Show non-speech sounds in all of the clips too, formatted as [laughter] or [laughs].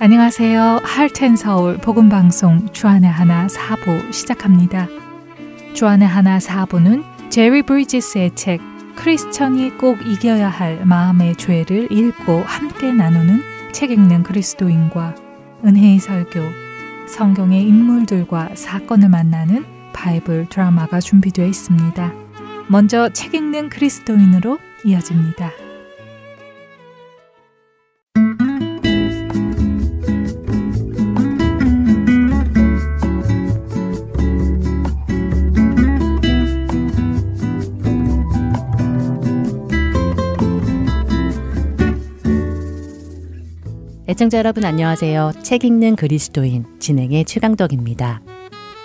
안녕하세요. 할텐 서울 복음 방송 주안의 하나 사부 시작합니다. 주안의 하나 사부는 제리 브리지스의 책 크리스천이 꼭 이겨야 할 마음의 죄를 읽고 함께 나누는 책 읽는 그리스도인과 은혜의 설교, 성경의 인물들과 사건을 만나는 바이블 드라마가 준비되어 있습니다. 먼저 책 읽는 그리스도인으로 이어집니다. 애청자 여러분 안녕하세요. 책 읽는 그리스도인 진행의 최강덕입니다.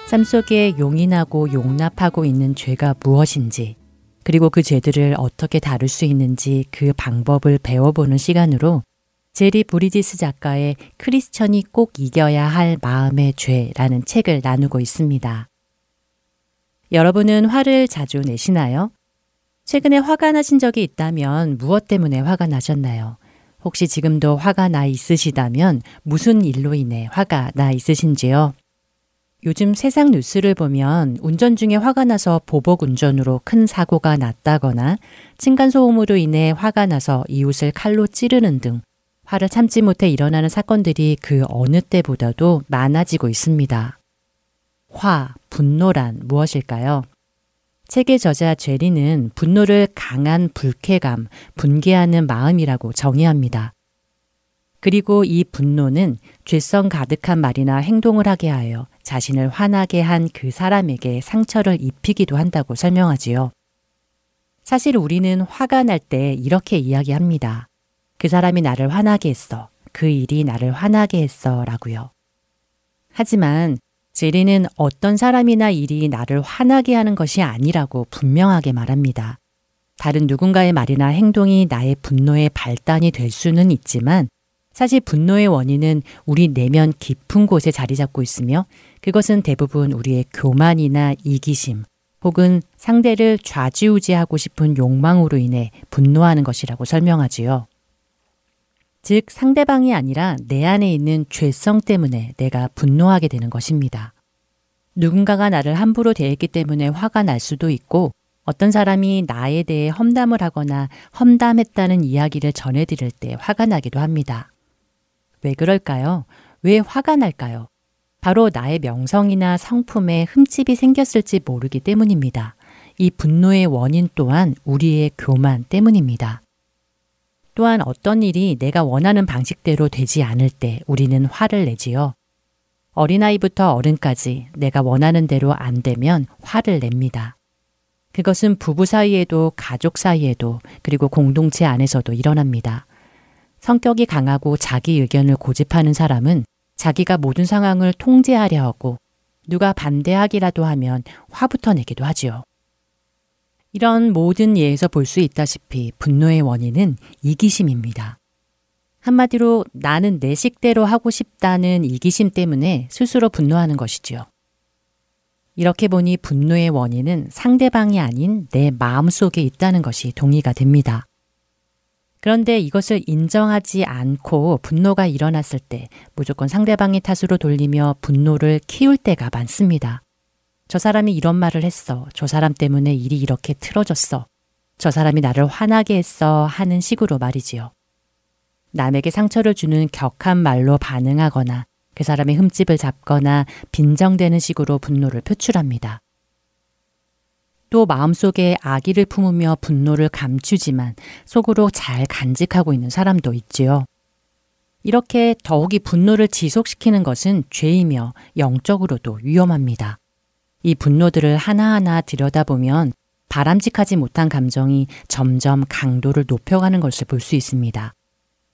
삶 속에 용인하고 용납하고 있는 죄가 무엇인지 그리고 그 죄들을 어떻게 다룰 수 있는지 그 방법을 배워보는 시간으로 제리 브리지스 작가의 크리스천이 꼭 이겨야 할 마음의 죄라는 책을 나누고 있습니다. 여러분은 화를 자주 내시나요? 최근에 화가 나신 적이 있다면 무엇 때문에 화가 나셨나요? 혹시 지금도 화가 나 있으시다면 무슨 일로 인해 화가 나 있으신지요? 요즘 세상 뉴스를 보면 운전 중에 화가 나서 보복 운전으로 큰 사고가 났다거나 층간소음으로 인해 화가 나서 이웃을 칼로 찌르는 등 화를 참지 못해 일어나는 사건들이 그 어느 때보다도 많아지고 있습니다. 화, 분노란 무엇일까요? 책의 저자 제리는 분노를 강한 불쾌감, 분개하는 마음이라고 정의합니다. 그리고 이 분노는 죄성 가득한 말이나 행동을 하게 하여 자신을 화나게 한 그 사람에게 상처를 입히기도 한다고 설명하지요. 사실 우리는 화가 날 때 이렇게 이야기합니다. 그 사람이 나를 화나게 했어. 그 일이 나를 화나게 했어. 라고요. 하지만 제리는 어떤 사람이나 일이 나를 화나게 하는 것이 아니라고 분명하게 말합니다. 다른 누군가의 말이나 행동이 나의 분노의 발단이 될 수는 있지만 사실 분노의 원인은 우리 내면 깊은 곳에 자리 잡고 있으며 그것은 대부분 우리의 교만이나 이기심 혹은 상대를 좌지우지하고 싶은 욕망으로 인해 분노하는 것이라고 설명하지요. 즉 상대방이 아니라 내 안에 있는 죄성 때문에 내가 분노하게 되는 것입니다. 누군가가 나를 함부로 대했기 때문에 화가 날 수도 있고 어떤 사람이 나에 대해 험담을 하거나 험담했다는 이야기를 전해드릴 때 화가 나기도 합니다. 왜 그럴까요? 왜 화가 날까요? 바로 나의 명성이나 성품에 흠집이 생겼을지 모르기 때문입니다. 이 분노의 원인 또한 우리의 교만 때문입니다. 또한 어떤 일이 내가 원하는 방식대로 되지 않을 때 우리는 화를 내지요. 어린아이부터 어른까지 내가 원하는 대로 안 되면 화를 냅니다. 그것은 부부 사이에도 가족 사이에도 그리고 공동체 안에서도 일어납니다. 성격이 강하고 자기 의견을 고집하는 사람은 자기가 모든 상황을 통제하려 하고 누가 반대하기라도 하면 화부터 내기도 하지요. 이런 모든 예에서 볼 수 있다시피 분노의 원인은 이기심입니다. 한마디로 나는 내 식대로 하고 싶다는 이기심 때문에 스스로 분노하는 것이지요. 이렇게 보니 분노의 원인은 상대방이 아닌 내 마음 속에 있다는 것이 동의가 됩니다. 그런데 이것을 인정하지 않고 분노가 일어났을 때 무조건 상대방의 탓으로 돌리며 분노를 키울 때가 많습니다. 저 사람이 이런 말을 했어. 저 사람 때문에 일이 이렇게 틀어졌어. 저 사람이 나를 화나게 했어. 하는 식으로 말이지요. 남에게 상처를 주는 격한 말로 반응하거나 그 사람의 흠집을 잡거나 빈정대는 식으로 분노를 표출합니다. 또 마음속에 악의를 품으며 분노를 감추지만 속으로 잘 간직하고 있는 사람도 있지요. 이렇게 더욱이 분노를 지속시키는 것은 죄이며 영적으로도 위험합니다. 이 분노들을 하나하나 들여다보면 바람직하지 못한 감정이 점점 강도를 높여가는 것을 볼 수 있습니다.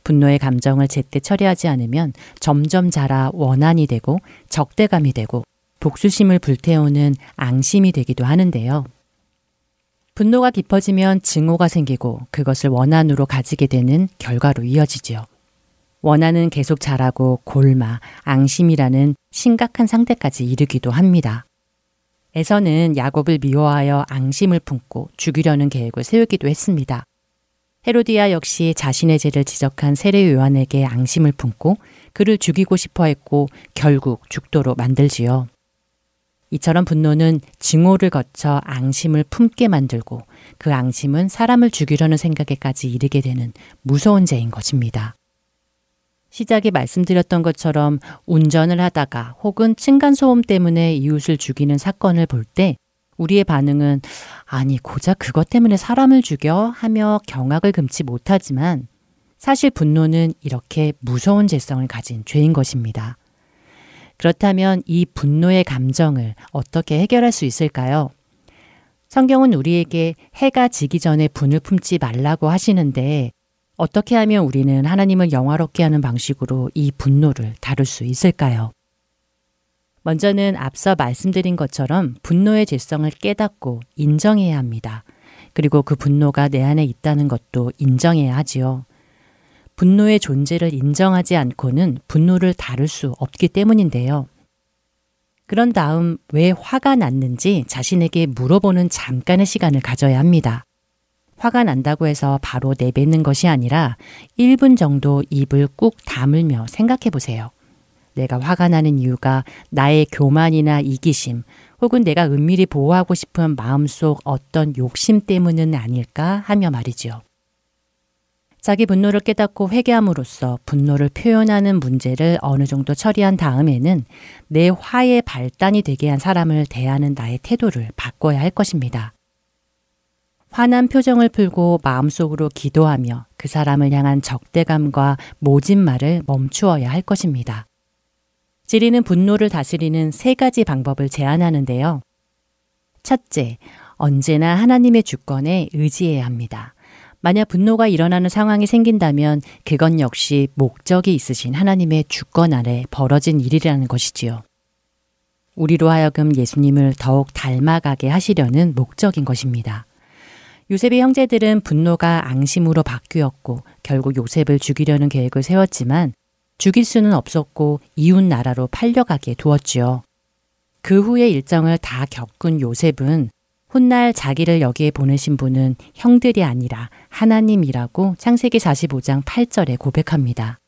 분노의 감정을 제때 처리하지 않으면 점점 자라 원한이 되고 적대감이 되고 복수심을 불태우는 앙심이 되기도 하는데요. 분노가 깊어지면 증오가 생기고 그것을 원한으로 가지게 되는 결과로 이어지지요. 원한은 계속 자라고 골마, 앙심이라는 심각한 상태까지 이르기도 합니다. 에서는 야곱을 미워하여 앙심을 품고 죽이려는 계획을 세우기도 했습니다. 헤로디아 역시 자신의 죄를 지적한 세례 요한에게 앙심을 품고 그를 죽이고 싶어 했고 결국 죽도록 만들지요. 이처럼 분노는 증오를 거쳐 앙심을 품게 만들고 그 앙심은 사람을 죽이려는 생각에까지 이르게 되는 무서운 죄인 것입니다. 시작에 말씀드렸던 것처럼 운전을 하다가 혹은 층간소음 때문에 이웃을 죽이는 사건을 볼 때 우리의 반응은 아니, 고작 그것 때문에 사람을 죽여 하며 경악을 금치 못하지만 사실 분노는 이렇게 무서운 죄성을 가진 죄인 것입니다. 그렇다면 이 분노의 감정을 어떻게 해결할 수 있을까요? 성경은 우리에게 해가 지기 전에 분을 품지 말라고 하시는데 어떻게 하면 우리는 하나님을 영화롭게 하는 방식으로 이 분노를 다룰 수 있을까요? 먼저는 앞서 말씀드린 것처럼 분노의 죄성을 깨닫고 인정해야 합니다. 그리고 그 분노가 내 안에 있다는 것도 인정해야 하지요. 분노의 존재를 인정하지 않고는 분노를 다룰 수 없기 때문인데요. 그런 다음 왜 화가 났는지 자신에게 물어보는 잠깐의 시간을 가져야 합니다. 화가 난다고 해서 바로 내뱉는 것이 아니라 1분 정도 입을 꾹 다물며 생각해 보세요. 내가 화가 나는 이유가 나의 교만이나 이기심 혹은 내가 은밀히 보호하고 싶은 마음속 어떤 욕심 때문은 아닐까 하며 말이지요. 자기 분노를 깨닫고 회개함으로써 분노를 표현하는 문제를 어느 정도 처리한 다음에는 내 화의 발단이 되게 한 사람을 대하는 나의 태도를 바꿔야 할 것입니다. 화난 표정을 풀고 마음속으로 기도하며 그 사람을 향한 적대감과 모진 말을 멈추어야 할 것입니다. 지리는 분노를 다스리는 세 가지 방법을 제안하는데요. 첫째, 언제나 하나님의 주권에 의지해야 합니다. 만약 분노가 일어나는 상황이 생긴다면 그건 역시 목적이 있으신 하나님의 주권 아래 벌어진 일이라는 것이지요. 우리로 하여금 예수님을 더욱 닮아가게 하시려는 목적인 것입니다. 요셉의 형제들은 분노가 앙심으로 바뀌었고 결국 요셉을 죽이려는 계획을 세웠지만 죽일 수는 없었고 이웃 나라로 팔려가게 두었지요. 그 후의 일정을 다 겪은 요셉은 훗날 자기를 여기에 보내신 분은 형들이 아니라 하나님이라고 창세기 45장 8절에 고백합니다.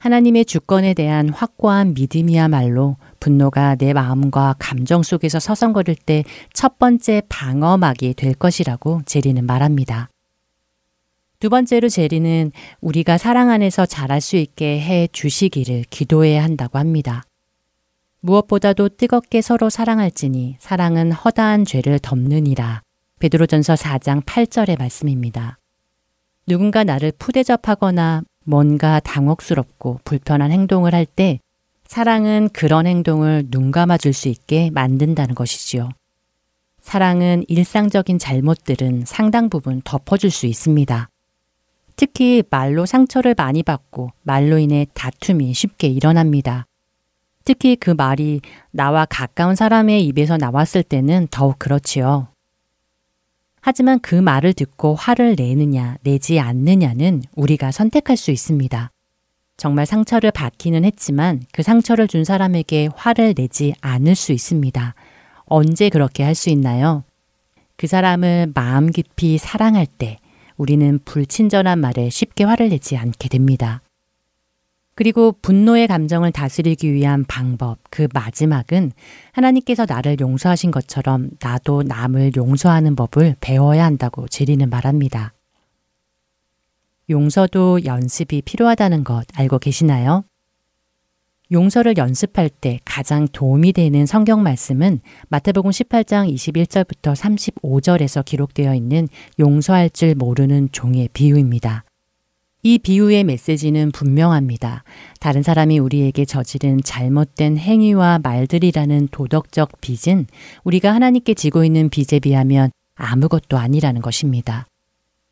하나님의 주권에 대한 확고한 믿음이야말로 분노가 내 마음과 감정 속에서 서성거릴 때 첫 번째 방어막이 될 것이라고 제리는 말합니다. 두 번째로 제리는 우리가 사랑 안에서 잘할 수 있게 해 주시기를 기도해야 한다고 합니다. 무엇보다도 뜨겁게 서로 사랑할지니 사랑은 허다한 죄를 덮느니라. 베드로전서 4장 8절의 말씀입니다. 누군가 나를 푸대접하거나 뭔가 당혹스럽고 불편한 행동을 할 때 사랑은 그런 행동을 눈 감아줄 수 있게 만든다는 것이지요. 사랑은 일상적인 잘못들은 상당 부분 덮어줄 수 있습니다. 특히 말로 상처를 많이 받고 말로 인해 다툼이 쉽게 일어납니다. 특히 그 말이 나와 가까운 사람의 입에서 나왔을 때는 더욱 그렇지요. 하지만 그 말을 듣고 화를 내느냐, 내지 않느냐는 우리가 선택할 수 있습니다. 정말 상처를 받기는 했지만 그 상처를 준 사람에게 화를 내지 않을 수 있습니다. 언제 그렇게 할 수 있나요? 그 사람을 마음 깊이 사랑할 때 우리는 불친절한 말에 쉽게 화를 내지 않게 됩니다. 그리고 분노의 감정을 다스리기 위한 방법, 그 마지막은 하나님께서 나를 용서하신 것처럼 나도 남을 용서하는 법을 배워야 한다고 제리는 말합니다. 용서도 연습이 필요하다는 것 알고 계시나요? 용서를 연습할 때 가장 도움이 되는 성경 말씀은 마태복음 18장 21절부터 35절에서 기록되어 있는 용서할 줄 모르는 종의 비유입니다. 이 비유의 메시지는 분명합니다. 다른 사람이 우리에게 저지른 잘못된 행위와 말들이라는 도덕적 빚은 우리가 하나님께 지고 있는 빚에 비하면 아무것도 아니라는 것입니다.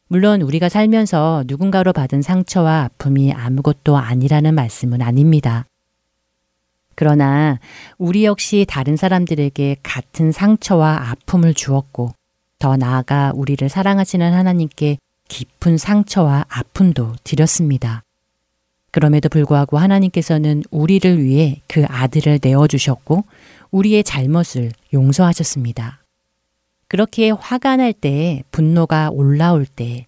물론 우리가 살면서 누군가로 받은 상처와 아픔이 아무것도 아니라는 말씀은 아닙니다. 그러나 우리 역시 다른 사람들에게 같은 상처와 아픔을 주었고 더 나아가 우리를 사랑하시는 하나님께 깊은 상처와 아픔도 드렸습니다. 그럼에도 불구하고 하나님께서는 우리를 위해 그 아들을 내어주셨고 우리의 잘못을 용서하셨습니다. 그렇게 화가 날 때, 분노가 올라올 때,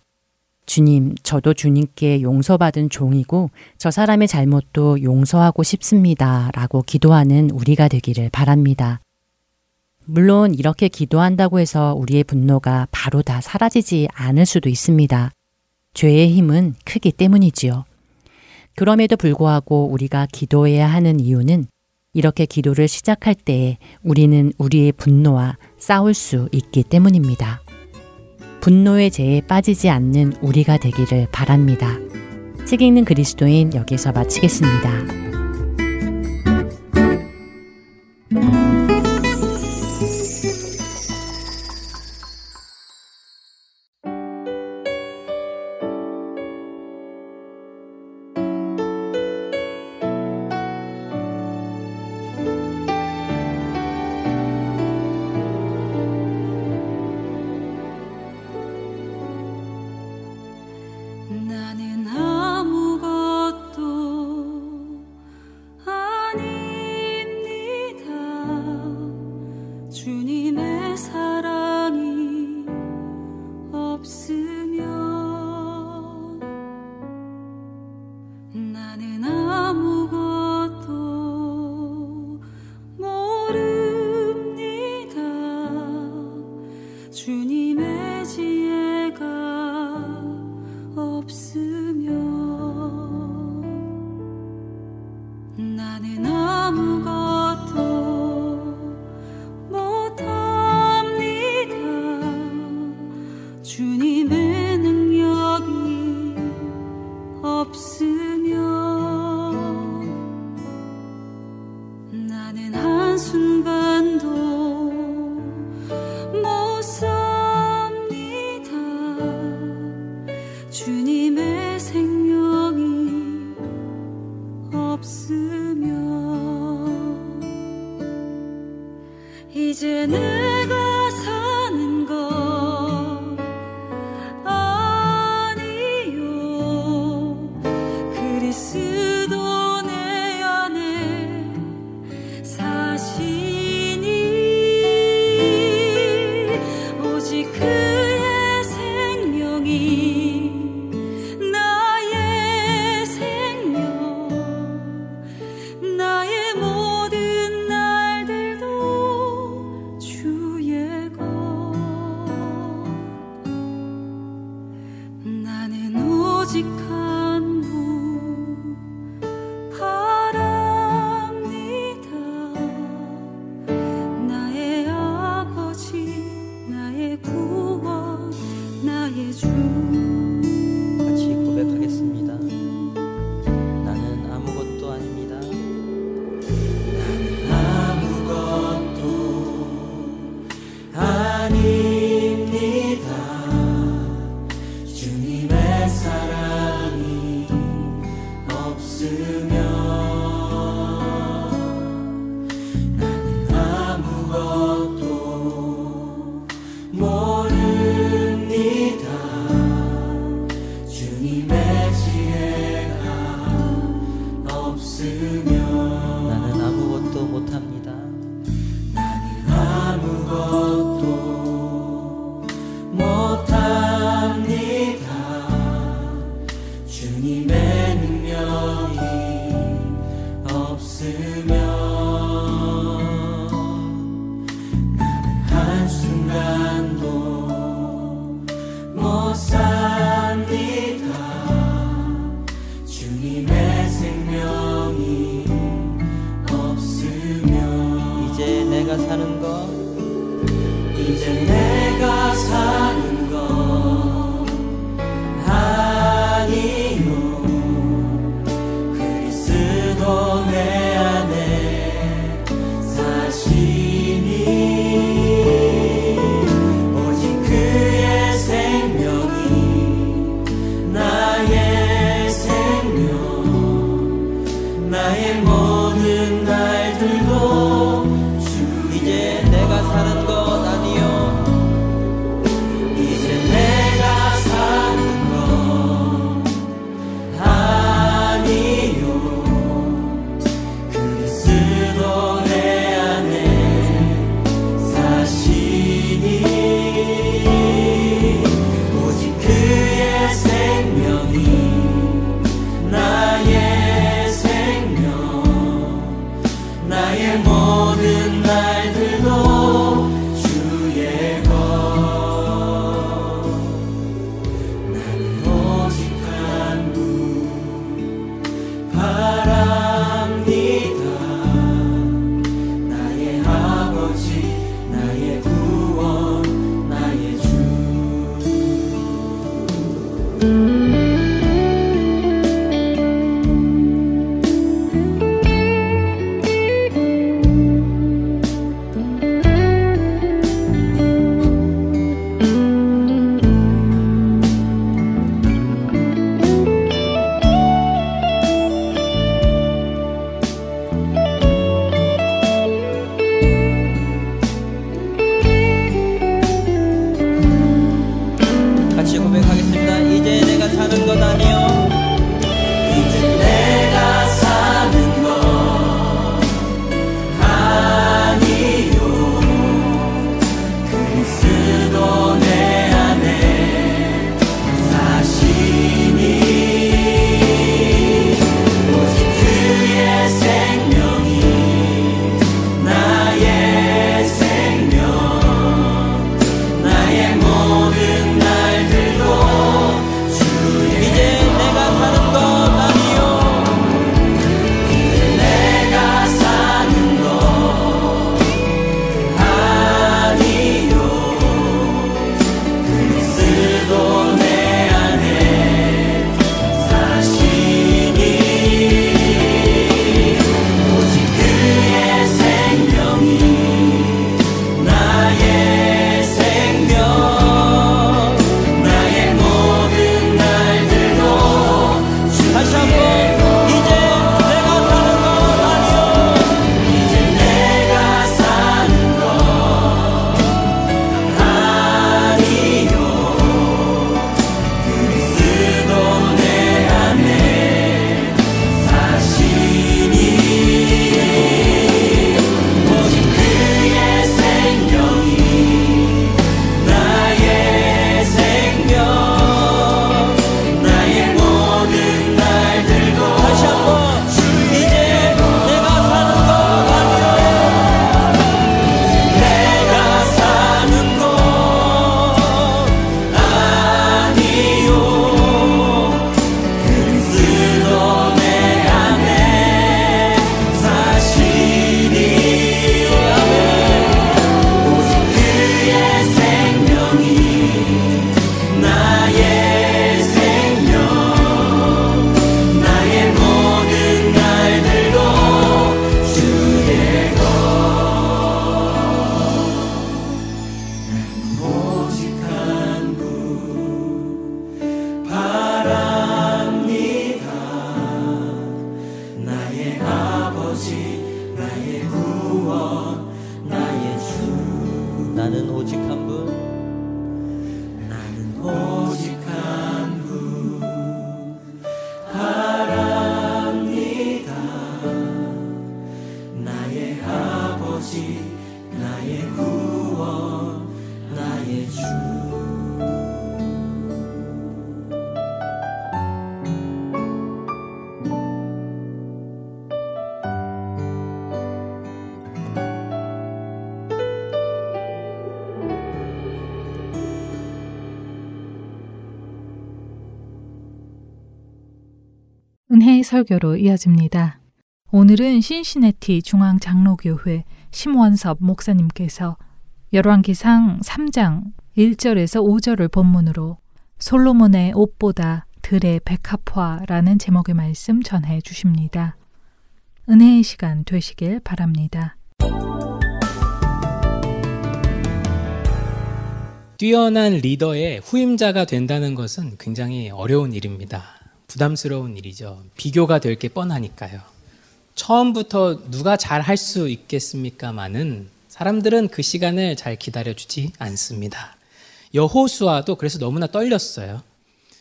주님, 저도 주님께 용서받은 종이고 저 사람의 잘못도 용서하고 싶습니다. 라고 기도하는 우리가 되기를 바랍니다. 물론 이렇게 기도한다고 해서 우리의 분노가 바로 다 사라지지 않을 수도 있습니다. 죄의 힘은 크기 때문이지요. 그럼에도 불구하고 우리가 기도해야 하는 이유는 이렇게 기도를 시작할 때에 우리는 우리의 분노와 싸울 수 있기 때문입니다. 분노의 죄에 빠지지 않는 우리가 되기를 바랍니다. 책 읽는 그리스도인 여기서 마치겠습니다. 나의 뭐 설교로 이어집니다. 오늘은 신시내티 중앙장로교회 심원섭 목사님께서 열왕기상 3장 1절에서 5절을 본문으로 솔로몬의 옷보다 들의 백합화라는 제목의 말씀 전해 주십니다. 은혜의 시간 되시길 바랍니다. 뛰어난 리더의 후임자가 된다는 것은 굉장히 어려운 일입니다. 부담스러운 일이죠. 비교가 될 게 뻔하니까요. 처음부터 누가 잘 할 수 있겠습니까마는 사람들은 그 시간을 잘 기다려주지 않습니다. 여호수아도 그래서 너무나 떨렸어요.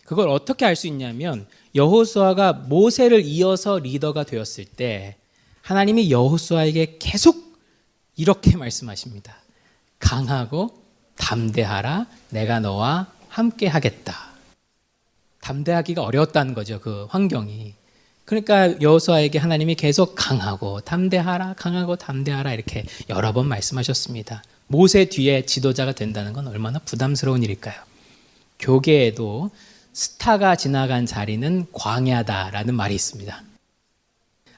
그걸 어떻게 알 수 있냐면 여호수아가 모세를 이어서 리더가 되었을 때 하나님이 여호수아에게 계속 이렇게 말씀하십니다. 강하고 담대하라 내가 너와 함께 하겠다. 담대하기가 어려웠다는 거죠. 그 환경이. 그러니까 여호수아에게 하나님이 계속 강하고 담대하라, 강하고 담대하라 이렇게 여러 번 말씀하셨습니다. 모세 뒤에 지도자가 된다는 건 얼마나 부담스러운 일일까요? 교계에도 스타가 지나간 자리는 광야다라는 말이 있습니다.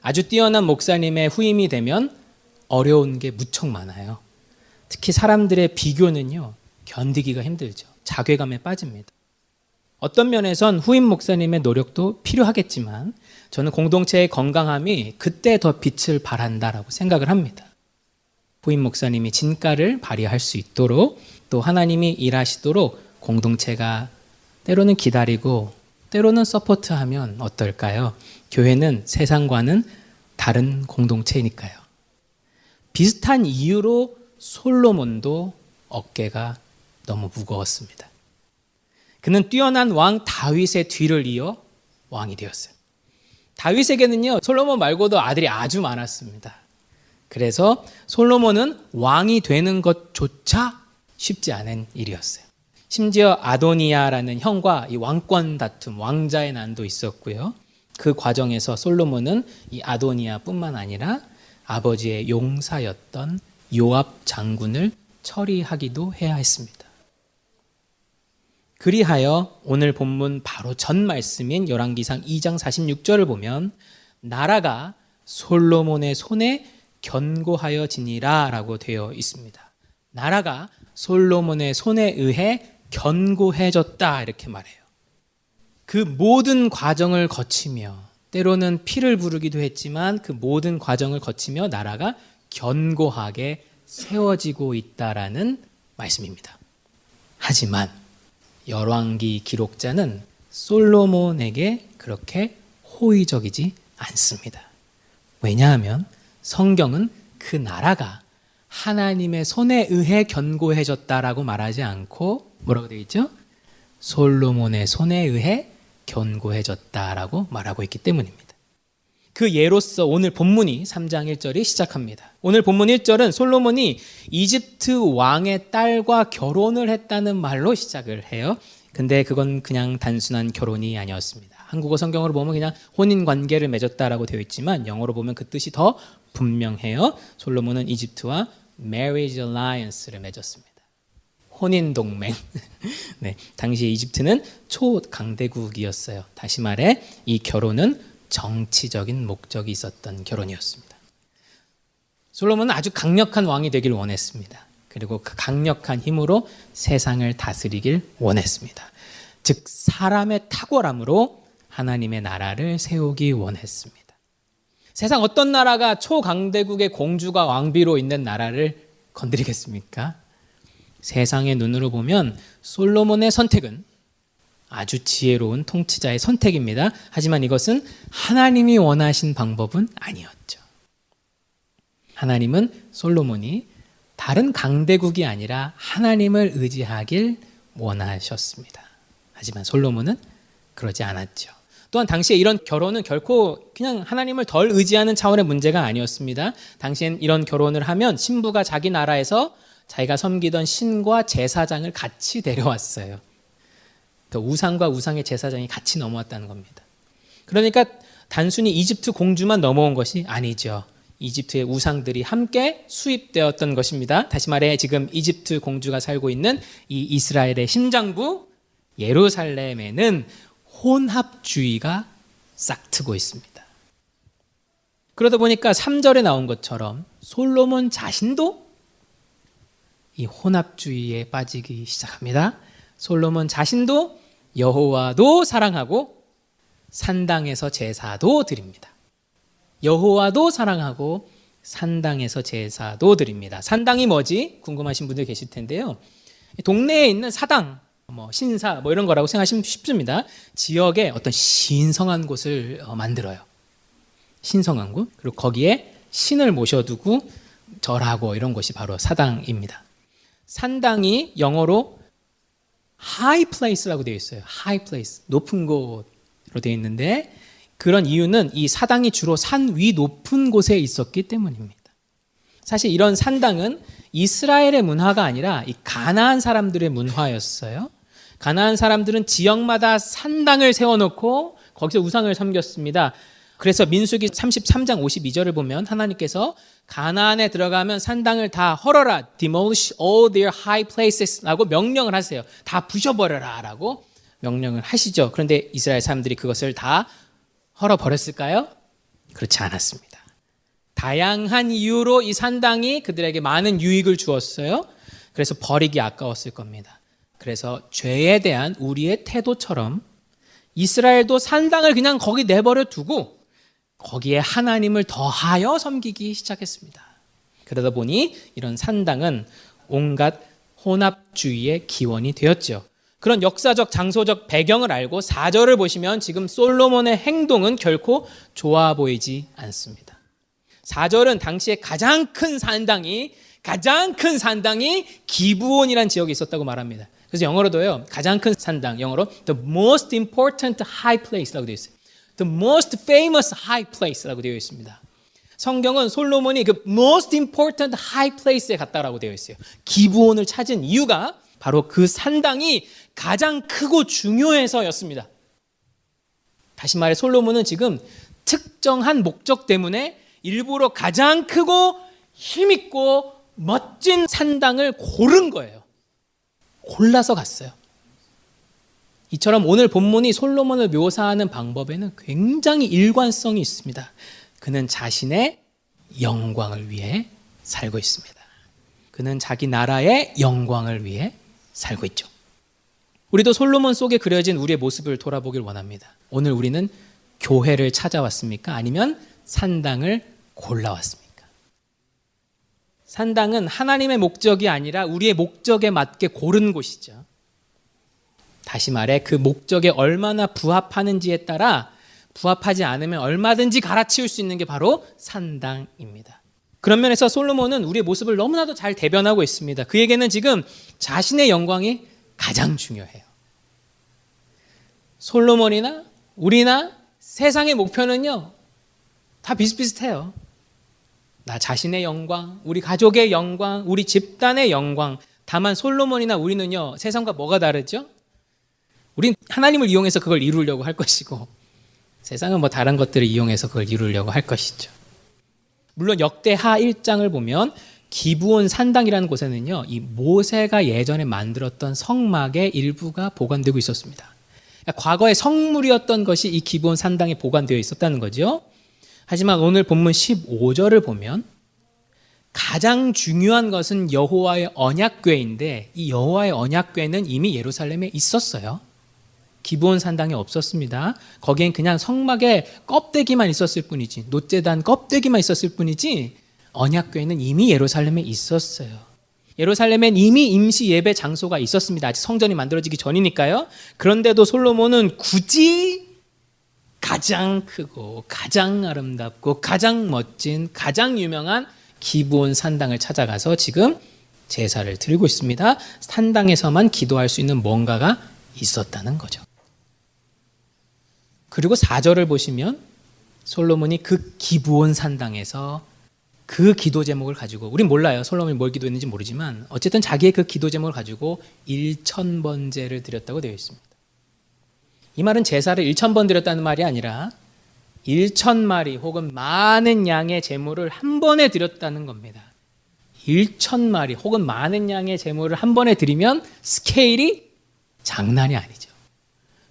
아주 뛰어난 목사님의 후임이 되면 어려운 게 무척 많아요. 특히 사람들의 비교는요, 견디기가 힘들죠. 자괴감에 빠집니다. 어떤 면에선 후임 목사님의 노력도 필요하겠지만 저는 공동체의 건강함이 그때 더 빛을 발한다라고 생각을 합니다. 후임 목사님이 진가를 발휘할 수 있도록 또 하나님이 일하시도록 공동체가 때로는 기다리고 때로는 서포트하면 어떨까요? 교회는 세상과는 다른 공동체니까요. 비슷한 이유로 솔로몬도 어깨가 너무 무거웠습니다. 그는 뛰어난 왕 다윗의 뒤를 이어 왕이 되었어요. 다윗에게는요, 솔로몬 말고도 아들이 아주 많았습니다. 그래서 솔로몬은 왕이 되는 것조차 쉽지 않은 일이었어요. 심지어 아도니아라는 형과 이 왕권 다툼, 왕자의 난도 있었고요. 그 과정에서 솔로몬은 이 아도니아뿐만 아니라 아버지의 용사였던 요압 장군을 처리하기도 해야 했습니다. 그리하여 오늘 본문 바로 전 말씀인 열왕기상 2장 46절을 보면 나라가 솔로몬의 손에 견고하여 지니라라고 되어 있습니다. 나라가 솔로몬의 손에 의해 견고해졌다 이렇게 말해요. 그 모든 과정을 거치며 때로는 피를 부르기도 했지만 그 모든 과정을 거치며 나라가 견고하게 세워지고 있다라는 말씀입니다. 하지만 열왕기 기록자는 솔로몬에게 그렇게 호의적이지 않습니다. 왜냐하면 성경은 그 나라가 하나님의 손에 의해 견고해졌다라고 말하지 않고 뭐라고 되어 있죠? 솔로몬의 손에 의해 견고해졌다라고 말하고 있기 때문입니다. 그 예로서 오늘 본문이 3장 1절이 시작합니다. 오늘 본문 1절은 솔로몬이 이집트 왕의 딸과 결혼을 했다는 말로 시작을 해요. 근데 그건 그냥 단순한 결혼이 아니었습니다. 한국어 성경으로 보면 그냥 혼인 관계를 맺었다라고 되어 있지만 영어로 보면 그 뜻이 더 분명해요. 솔로몬은 이집트와 marriage alliance를 맺었습니다. 혼인 동맹. [laughs] 네, 당시 이집트는 초강대국이었어요. 다시 말해 이 결혼은 정치적인 목적이 있었던 결혼이었습니다. 솔로몬은 아주 강력한 왕이 되길 원했습니다. 그리고 그 강력한 힘으로 세상을 다스리길 원했습니다. 즉 사람의 탁월함으로 하나님의 나라를 세우기 원했습니다. 세상 어떤 나라가 초강대국의 공주가 왕비로 있는 나라를 건드리겠습니까? 세상의 눈으로 보면 솔로몬의 선택은 아주 지혜로운 통치자의 선택입니다. 하지만 이것은 하나님이 원하신 방법은 아니었죠. 하나님은 솔로몬이 다른 강대국이 아니라 하나님을 의지하길 원하셨습니다. 하지만 솔로몬은 그러지 않았죠. 또한 당시에 이런 결혼은 결코 그냥 하나님을 덜 의지하는 차원의 문제가 아니었습니다. 당시엔 이런 결혼을 하면 신부가 자기 나라에서 자기가 섬기던 신과 제사장을 같이 데려왔어요. 그 우상과 우상의 제사장이 같이 넘어왔다는 겁니다. 그러니까 단순히 이집트 공주만 넘어온 것이 아니죠. 이집트의 우상들이 함께 수입되었던 것입니다. 다시 말해 지금 이집트 공주가 살고 있는 이 이스라엘의 심장부 예루살렘에는 혼합주의가 싹트고 있습니다. 그러다 보니까 3절에 나온 것처럼 솔로몬 자신도 이 혼합주의에 빠지기 시작합니다. 솔로몬 자신도 여호와도 사랑하고 산당에서 제사도 드립니다. 여호와도 사랑하고 산당에서 제사도 드립니다. 산당이 뭐지? 궁금하신 분들 계실 텐데요. 동네에 있는 사당, 뭐 신사 뭐 이런 거라고 생각하시면 쉽습니다. 지역에 어떤 신성한 곳을 어, 만들어요. 신성한 곳. 그리고 거기에 신을 모셔두고 절하고 이런 것이 바로 사당입니다. 산당이 영어로 high place라고 되어 있어요. high place. 높은 곳으로 되어 있는데 그런 이유는 이 사당이 주로 산 위 높은 곳에 있었기 때문입니다. 사실 이런 산당은 이스라엘의 문화가 아니라 이 가나안 사람들의 문화였어요. 가나안 사람들은 지역마다 산당을 세워놓고 거기서 우상을 섬겼습니다. 그래서 민수기 33장 52절을 보면 하나님께서 가나안에 들어가면 산당을 다 헐어라, demolish all their high places라고 명령을 하세요. 다 부셔버려라라고 명령을 하시죠. 그런데 이스라엘 사람들이 그것을 다 헐어 버렸을까요? 그렇지 않았습니다. 다양한 이유로 이 산당이 그들에게 많은 유익을 주었어요. 그래서 버리기 아까웠을 겁니다. 그래서 죄에 대한 우리의 태도처럼 이스라엘도 산당을 그냥 거기 내버려 두고 거기에 하나님을 더하여 섬기기 시작했습니다. 그러다 보니 이런 산당은 온갖 혼합주의의 기원이 되었죠. 그런 역사적 장소적 배경을 알고 4절을 보시면 지금 솔로몬의 행동은 결코 좋아 보이지 않습니다. 4절은 당시에 가장 큰 산당이 가장 큰 산당이 기부온이라는 지역에 있었다고 말합니다. 그래서 영어로도요. 가장 큰 산당 영어로 the most important high place라고 되어 있어요. The most famous high place라고 되어 있습니다. 성경은 솔로몬이 그 most important high place에 갔다라고 되어 있어요. 기부원을 찾은 이유가 바로 그 산당이 가장 크고 중요해서였습니다. 다시 말해 솔로몬은 지금 특정한 목적 때문에 일부러 가장 크고 힘있고 멋진 산당을 고른 거예요. 골라서 갔어요. 이처럼 오늘 본문이 솔로몬을 묘사하는 방법에는 굉장히 일관성이 있습니다. 그는 자신의 영광을 위해 살고 있습니다. 그는 자기 나라의 영광을 위해 살고 있죠. 우리도 솔로몬 속에 그려진 우리의 모습을 돌아보길 원합니다. 오늘 우리는 교회를 찾아왔습니까? 아니면 산당을 골라왔습니까? 산당은 하나님의 목적이 아니라 우리의 목적에 맞게 고른 곳이죠. 다시 말해 그 목적에 얼마나 부합하는지에 따라 부합하지 않으면 얼마든지 갈아치울 수 있는 게 바로 산당입니다. 그런 면에서 솔로몬은 우리의 모습을 너무나도 잘 대변하고 있습니다. 그에게는 지금 자신의 영광이 가장 중요해요. 솔로몬이나 우리나 세상의 목표는요, 다 비슷비슷해요. 나 자신의 영광, 우리 가족의 영광, 우리 집단의 영광. 다만 솔로몬이나 우리는요, 세상과 뭐가 다르죠? 우린 하나님을 이용해서 그걸 이루려고 할 것이고, 세상은 뭐 다른 것들을 이용해서 그걸 이루려고 할 것이죠. 물론 역대하 1장을 보면 기부온 산당이라는 곳에는요, 이 모세가 예전에 만들었던 성막의 일부가 보관되고 있었습니다. 그러니까 과거의 성물이었던 것이 이 기부온 산당에 보관되어 있었다는 거죠. 하지만 오늘 본문 15절을 보면 가장 중요한 것은 여호와의 언약궤인데 이 여호와의 언약궤는 이미 예루살렘에 있었어요. 기본 산당에 없었습니다. 거기엔 그냥 성막에 껍데기만 있었을 뿐이지 노제단 껍데기만 있었을 뿐이지 언약궤는 이미 예루살렘에 있었어요. 예루살렘엔 이미 임시 예배 장소가 있었습니다. 아직 성전이 만들어지기 전이니까요. 그런데도 솔로몬은 굳이 가장 크고 가장 아름답고 가장 멋진 가장 유명한 기브온 산당을 찾아가서 지금 제사를 드리고 있습니다. 산당에서만 기도할 수 있는 뭔가가 있었다는 거죠. 그리고 4절을 보시면 솔로몬이 그 기브온 산당에서 그 기도 제목을 가지고 우린 몰라요. 솔로몬이 뭘 기도했는지 모르지만 어쨌든 자기의 그 기도 제목을 가지고 1천 번제를 드렸다고 되어 있습니다. 이 말은 제사를 1천 번 드렸다는 말이 아니라 1천 마리 혹은 많은 양의 제물을 한 번에 드렸다는 겁니다. 1천 마리 혹은 많은 양의 제물을 한 번에 드리면 스케일이 장난이 아니죠.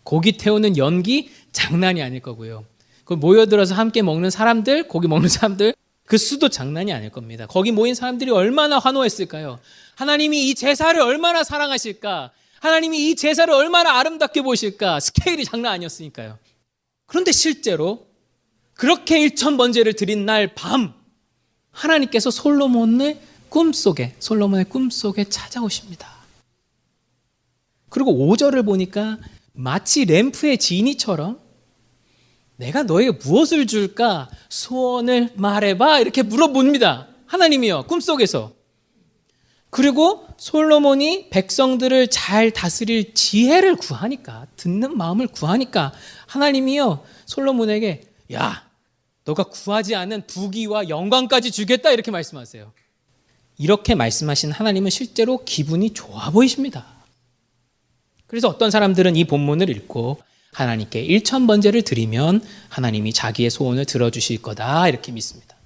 고기 태우는 연기 장난이 아닐 거고요. 그 모여들어서 함께 먹는 사람들, 고기 먹는 사람들 그 수도 장난이 아닐 겁니다. 거기 모인 사람들이 얼마나 환호했을까요? 하나님이 이 제사를 얼마나 사랑하실까? 하나님이 이 제사를 얼마나 아름답게 보실까? 스케일이 장난 아니었으니까요. 그런데 실제로 그렇게 일천 번제를 드린 날 밤 하나님께서 솔로몬의 꿈속에 솔로몬의 꿈속에 찾아오십니다. 그리고 5절을 보니까 마치 램프의 지니처럼 내가 너에게 무엇을 줄까? 소원을 말해봐. 이렇게 물어봅니다. 하나님이요. 꿈속에서. 그리고 솔로몬이 백성들을 잘 다스릴 지혜를 구하니까, 듣는 마음을 구하니까, 하나님이요. 솔로몬에게, 야, 너가 구하지 않은 부귀와 영광까지 주겠다. 이렇게 말씀하세요. 이렇게 말씀하신 하나님은 실제로 기분이 좋아 보이십니다. 그래서 어떤 사람들은 이 본문을 읽고 하나님께 1천 번제를 드리면 하나님이 자기의 소원을 들어주실 거다 이렇게 믿습니다.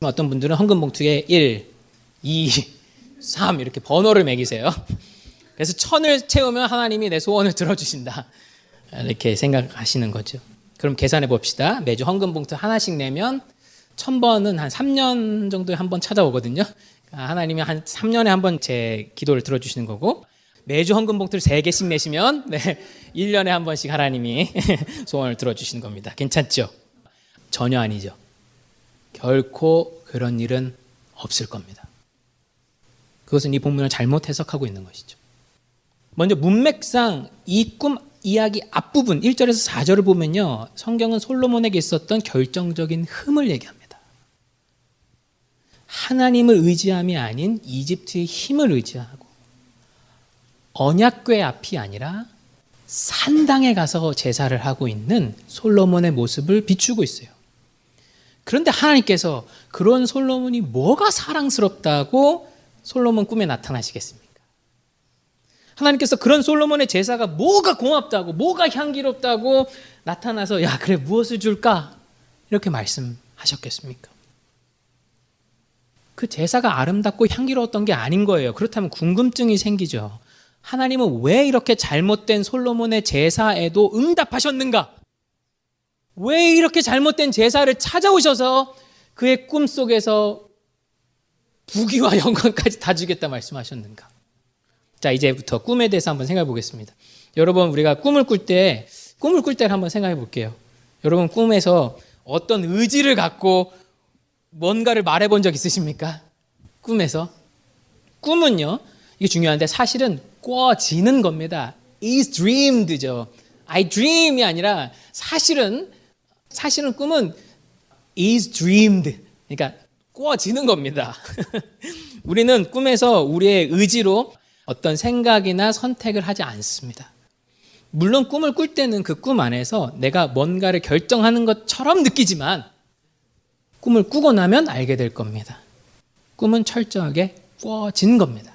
어떤 분들은 헌금 봉투에 1, 2, 3 이렇게 번호를 매기세요. 그래서 천을 채우면 하나님이 내 소원을 들어주신다. 이렇게 생각하시는 거죠. 그럼 계산해 봅시다. 매주 헌금 봉투 하나씩 내면 천 번은 한 3년 정도에 한 번 찾아오거든요. 하나님이 한 3년에 한 번 제 기도를 들어주시는 거고 매주 헌금 봉투를 3개씩 내시면 네, 1년에 한 번씩 하나님이 [laughs] 소원을 들어주시는 겁니다. 괜찮죠? 전혀 아니죠. 결코 그런 일은 없을 겁니다. 그것은 이 본문을 잘못 해석하고 있는 것이죠. 먼저 문맥상 이 꿈 이야기 앞부분 1절에서 4절을 보면요. 성경은 솔로몬에게 있었던 결정적인 흠을 얘기합니다. 하나님을 의지함이 아닌 이집트의 힘을 의지하고 언약궤 앞이 아니라 산당에 가서 제사를 하고 있는 솔로몬의 모습을 비추고 있어요. 그런데 하나님께서 그런 솔로몬이 뭐가 사랑스럽다고 솔로몬 꿈에 나타나시겠습니까? 하나님께서 그런 솔로몬의 제사가 뭐가 고맙다고, 뭐가 향기롭다고 나타나서, 야, 그래, 무엇을 줄까? 이렇게 말씀하셨겠습니까? 그 제사가 아름답고 향기로웠던 게 아닌 거예요. 그렇다면 궁금증이 생기죠. 하나님은 왜 이렇게 잘못된 솔로몬의 제사에도 응답하셨는가? 왜 이렇게 잘못된 제사를 찾아오셔서 그의 꿈 속에서 부귀와 [laughs] 영광까지 다 주겠다 말씀하셨는가? 자, 이제부터 꿈에 대해서 한번 생각해 보겠습니다. 여러분, 우리가 꿈을 꿀 때, 꿈을 꿀 때를 한번 생각해 볼게요. 여러분, 꿈에서 어떤 의지를 갖고 뭔가를 말해 본 적 있으십니까? 꿈에서? 꿈은요, 이게 중요한데 사실은 꿔지는 겁니다. is dreamed죠. I dream이 아니라 사실은 사실은 꿈은 is dreamed. 그러니까 꿔지는 겁니다. [laughs] 우리는 꿈에서 우리의 의지로 어떤 생각이나 선택을 하지 않습니다. 물론 꿈을 꿀 때는 그 꿈 안에서 내가 뭔가를 결정하는 것처럼 느끼지만 꿈을 꾸고 나면 알게 될 겁니다. 꿈은 철저하게 꿔진 겁니다.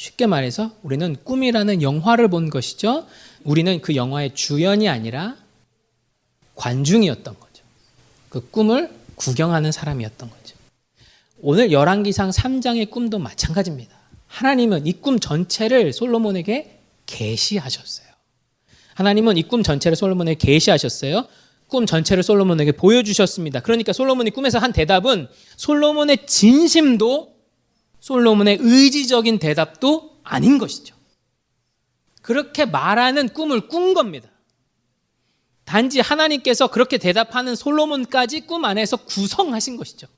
쉽게 말해서 우리는 꿈이라는 영화를 본 것이죠. 우리는 그 영화의 주연이 아니라 관중이었던 거죠. 그 꿈을 구경하는 사람이었던 거죠. 오늘 열왕기상 3장의 꿈도 마찬가지입니다. 하나님은 이 꿈 전체를 솔로몬에게 계시하셨어요. 하나님은 이 꿈 전체를 솔로몬에게 계시하셨어요. 꿈 전체를 솔로몬에게 보여주셨습니다. 그러니까 솔로몬이 꿈에서 한 대답은 솔로몬의 진심도 솔로몬의 의지적인 대답도 아닌 것이죠. 그렇게 말하는 꿈을 꾼 겁니다. 단지 하나님께서 그렇게 대답하는 솔로몬까지 꿈 안에서 구성하신 것이죠.